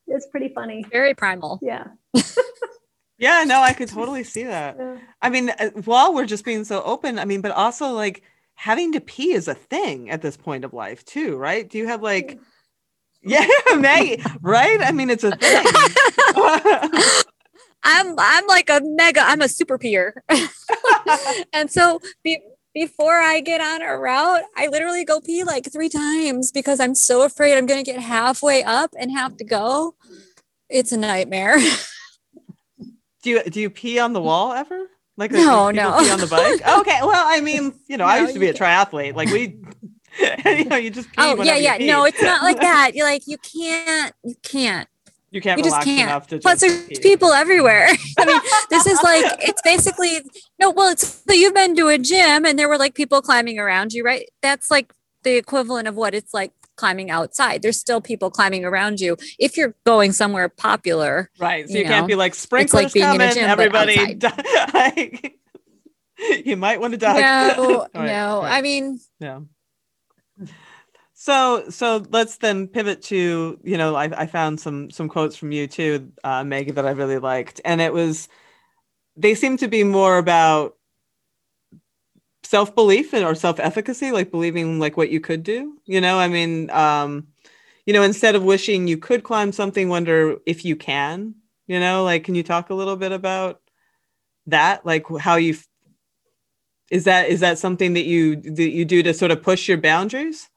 it's pretty funny Very primal. yeah Yeah, no, I could totally see that. Yeah. I mean, uh, while we're just being so open, I mean, but also like having to pee is a thing at this point of life too, right? Do you have like, yeah, Maggie, right? I mean, it's a thing. I'm I'm like a mega. I'm a super peer, and so be, before I get on a route, I literally go pee like three times because I'm so afraid I'm going to get halfway up and have to go. It's a nightmare. do you do you pee on the wall ever? Like No, no. pee on the bike. Okay, well, I mean, you know, I used to be a triathlete. Like we, you know, you just pee oh yeah, yeah. No, it's not like that. You're like you can't. You can't. you can't you just can't. enough to Plus, there's people everywhere. I mean, this is like it's basically no. Well, it's so you've been to a gym and there were like people climbing around you, right? That's like the equivalent of what it's like climbing outside. There's still people climbing around you. If you're going somewhere popular, Right. So you you, can't be like sprinklers a coming, gym, everybody. you might want to die. no, Right, no. right. I mean, yeah. So so let's then pivot to you know I, I found some some quotes from you too, uh, Maggie, that I really liked, and it was they seem to be more about self belief or self efficacy, like believing like what you could do. You know, I mean, um, you know, instead of wishing you could climb something, wonder if you can. You know, like can you talk a little bit about that, like how you is that is that something that you that you do to sort of push your boundaries?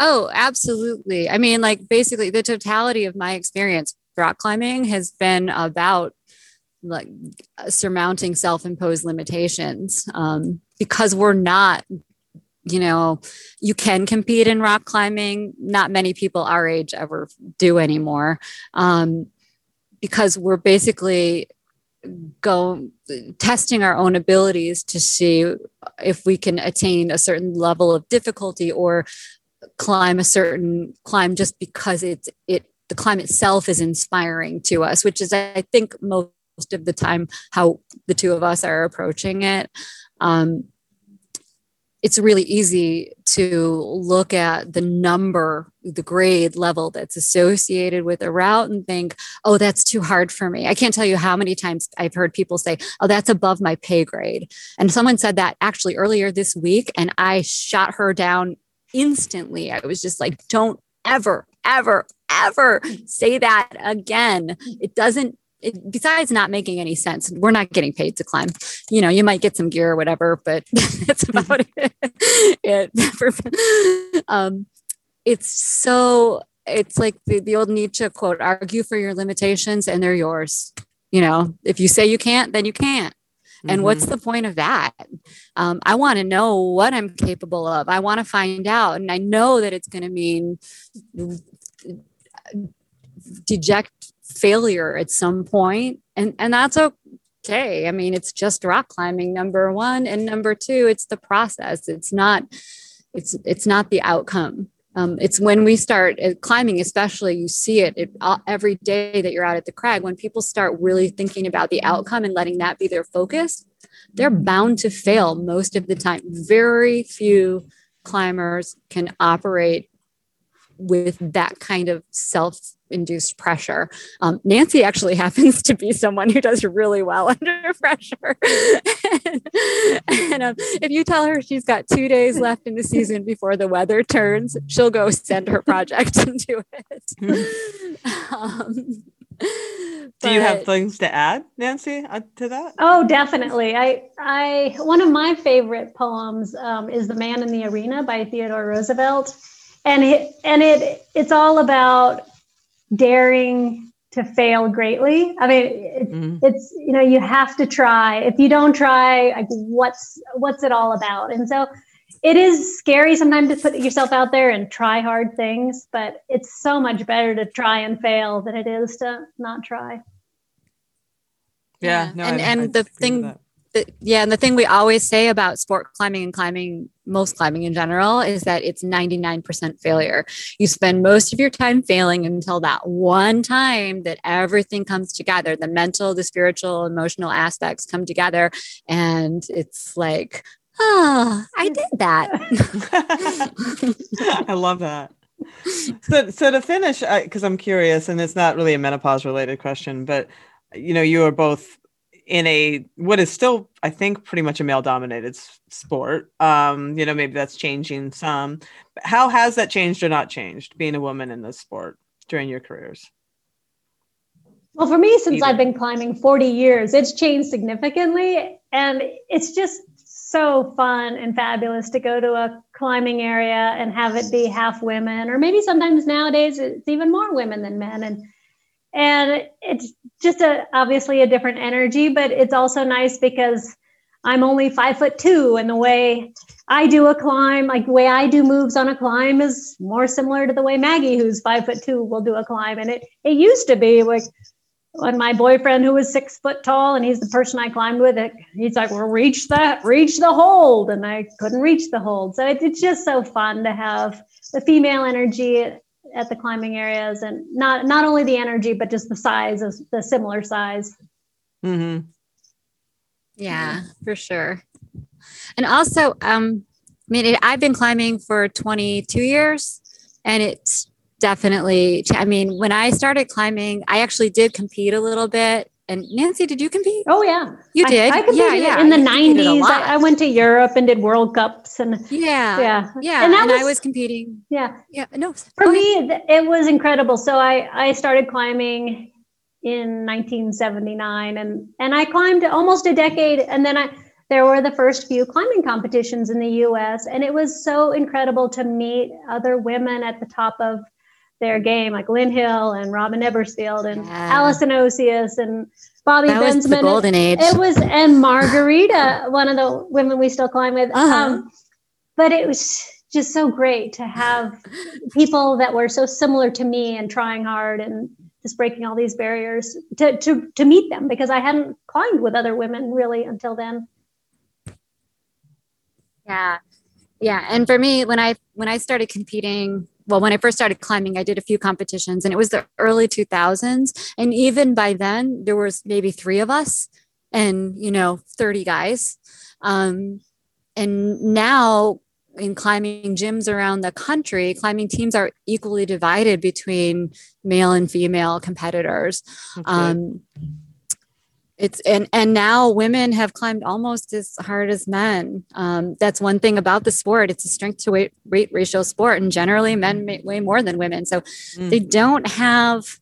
oh, absolutely. I mean, like basically, the totality of my experience rock climbing has been about like surmounting self-imposed limitations um, because we're not you know you can compete in rock climbing. Not many people our age ever do anymore. Um, because we're basically go testing our own abilities to see if we can attain a certain level of difficulty or climb a certain climb just because it's it the climb itself is inspiring to us which is i think most of the time how the two of us are approaching it um, it's really easy to look at the number, the grade level that's associated with a route and think, oh, that's too hard for me. I can't tell you how many times I've heard people say, oh, that's above my pay grade. And someone said that actually earlier this week, and I shot her down instantly. I was just like, don't ever, ever, ever say that again. It doesn't it, besides not making any sense, we're not getting paid to climb. You know, you might get some gear or whatever, but that's about it. it um, it's so, it's like the, the old Nietzsche quote argue for your limitations and they're yours. You know, if you say you can't, then you can't. And mm-hmm. what's the point of that? Um, I want to know what I'm capable of. I want to find out. And I know that it's going to mean deject failure at some point. And and that's okay. I mean it's just rock climbing number one. And number two it's the process. It's not it's it's not the outcome. Um, it's when we start uh, climbing especially you see it, it uh, every day that you're out at the crag when people start really thinking about the outcome and letting that be their focus they're bound to fail most of the time. Very few climbers can operate with that kind of self induced pressure. Um, Nancy actually happens to be someone who does really well under pressure. and, and um, if you tell her she's got two days left in the season before the weather turns, she'll go send her project and do it. um, do you have things to add, Nancy, uh, to that? Oh, definitely. I, I, one of my favorite poems um, is "The Man in the Arena" by Theodore Roosevelt, and it, and it, it's all about daring to fail greatly. I mean, it, mm-hmm. it's you know you have to try. If you don't try, like what's what's it all about? And so it is scary sometimes to put yourself out there and try hard things, but it's so much better to try and fail than it is to not try. Yeah, no, and I, and I the thing yeah, and the thing we always say about sport climbing and climbing, most climbing in general, is that it's 99% failure. You spend most of your time failing until that one time that everything comes together the mental, the spiritual, emotional aspects come together. And it's like, oh, I mm. did that. I love that. So, so to finish, because I'm curious, and it's not really a menopause related question, but you know, you are both in a what is still i think pretty much a male dominated sport. Um you know maybe that's changing some. But how has that changed or not changed being a woman in this sport during your careers? Well for me since Either. i've been climbing 40 years it's changed significantly. And it's just so fun and fabulous to go to a climbing area and have it be half women. Or maybe sometimes nowadays it's even more women than men. And and it's just a obviously a different energy but it's also nice because i'm only five foot two and the way i do a climb like the way i do moves on a climb is more similar to the way maggie who's five foot two will do a climb. And it it used to be like when my boyfriend who was six foot tall and he's the person i climbed with it he's like well reach that reach the hold. And i couldn't reach the hold. So it, it's just so fun to have the female energy at the climbing areas and not not only the energy but just the size of the similar size mm-hmm. yeah for sure and also um i mean it, i've been climbing for 22 years and it's definitely i mean when i started climbing i actually did compete a little bit and Nancy, did you compete? Oh yeah, you did. I, I competed yeah, yeah. in the nineties. I, I, went to Europe and did World Cups and yeah, yeah, yeah. And, and was, I was competing. Yeah, yeah. No, for me it was incredible. So I I started climbing in 1979 and and I climbed almost a decade and then I there were the first few climbing competitions in the US and it was so incredible to meet other women at the top of their game, like Lynn Hill and Robyn Erbesfield and Yeah. Alison Osius and Bobbi That was the golden age. It was and Margarita, one of the women we still climb with. Uh-huh. Um, but it was just so great to have people that were so similar to me and trying hard and just breaking all these barriers to to to meet them because I hadn't climbed with other women really until then. Yeah. Yeah. And for me, when I when I started competing, well, when I first started climbing, I did a few competitions and it was the early 2000s. And even by then, there was maybe three of us and, you know, 30 guys. Um, and now in climbing gyms around the country, climbing teams are equally divided between male and female competitors. Okay. Um, it's and and now women have climbed almost as hard as men. Um, that's one thing about the sport. It's a strength to weight weight ratio sport, and generally men weigh more than women, so Mm. they don't have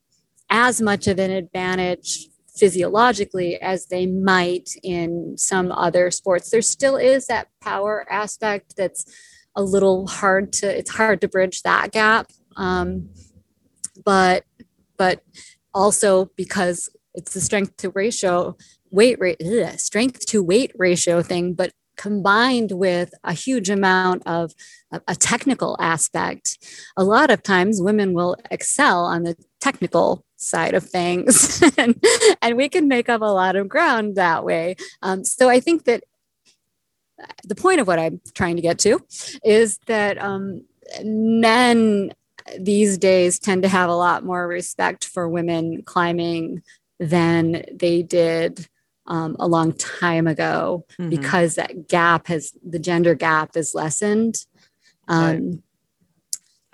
as much of an advantage physiologically as they might in some other sports. There still is that power aspect that's a little hard to. It's hard to bridge that gap, um, but but also because it's the strength to ratio weight rate strength to weight ratio thing but combined with a huge amount of a, technical aspect. A lot of times women will excel on the technical side of things and, and we can make up a lot of ground that way. Um, so i think that the point of what i'm trying to get to is that um, men these days tend to have a lot more respect for women climbing than they did um, a long time ago Mhm. because that gap has the gender gap is lessened. Um,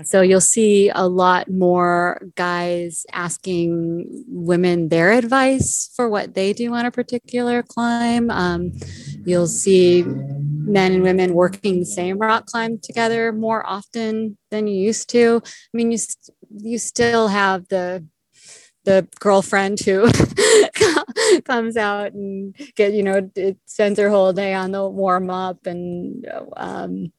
So you'll see a lot more guys asking women their advice for what they do on a particular climb. Um, you'll see men and women working the same rock climb together more often than you used to. I mean, you st- you still have the the girlfriend who comes out and get you know it spends her whole day on the warm up and um,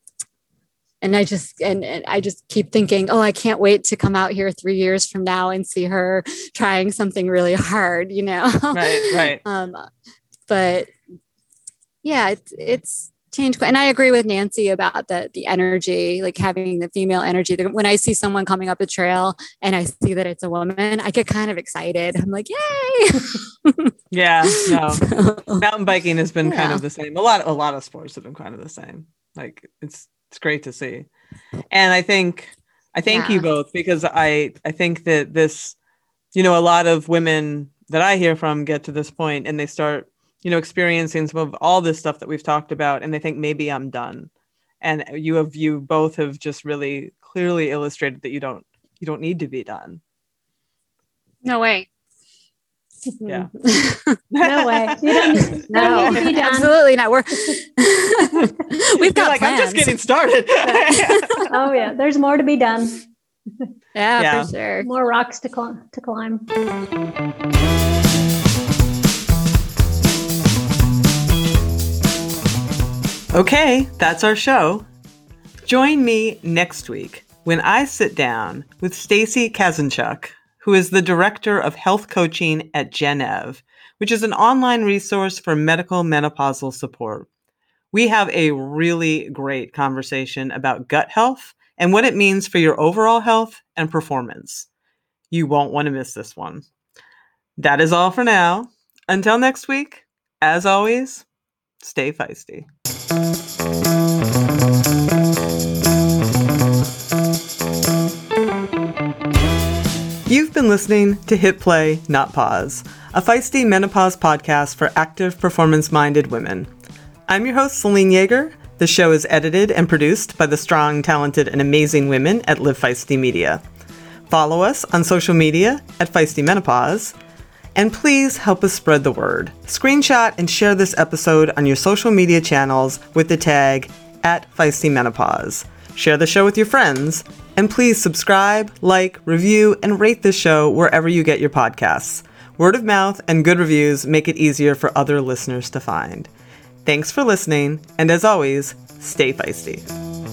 and I just and, and I just keep thinking, oh, I can't wait to come out here three years from now and see her trying something really hard, you know. right, right. um, but yeah, it's it's changed. quite- And I agree with Nancy about the the energy, like having the female energy. When I see someone coming up a trail and I see that it's a woman, I get kind of excited. I'm like, yay! Yeah, no. So- Mountain biking has been kind of the same. A lot, a lot of sports have been kind of the same. Like it's it's great to see, and I think I thank you both because I I think that this, you know, a lot of women that I hear from get to this point and they start you know experiencing some of all this stuff that we've talked about, and they think maybe I'm done, and you have you both have just really clearly illustrated that you don't you don't need to be done. no way. Yeah. No way. You don't, No, don't need to be done. absolutely not. We're we've got like plans. I'm just getting started. Oh yeah, there's more to be done. yeah, Yeah. for sure. More rocks to climb. To climb. Okay, that's our show. Join me next week when I sit down with Stacy Kazanchuk, who is the director of health coaching at Gennev, which is an online resource for medical menopausal support. We have a really great conversation about gut health and what it means for your overall health and performance. You won't want to miss this one. That is all for now. Until next week, as always, stay feisty. You've been listening to Hit Play, Not Pause, a feisty menopause podcast for active, performance minded women. I'm your host, Selene Yeager. The show is edited and produced by the strong, talented, and amazing women at Live Feisty Media. Follow us on social media at Feisty Menopause. And please help us spread the word. Screenshot and share this episode on your social media channels with the tag at Feisty Menopause. Share the show with your friends. And please subscribe, like, review, and rate this show wherever you get your podcasts. Word of mouth and good reviews make it easier for other listeners to find. Thanks for listening, and as always, stay feisty.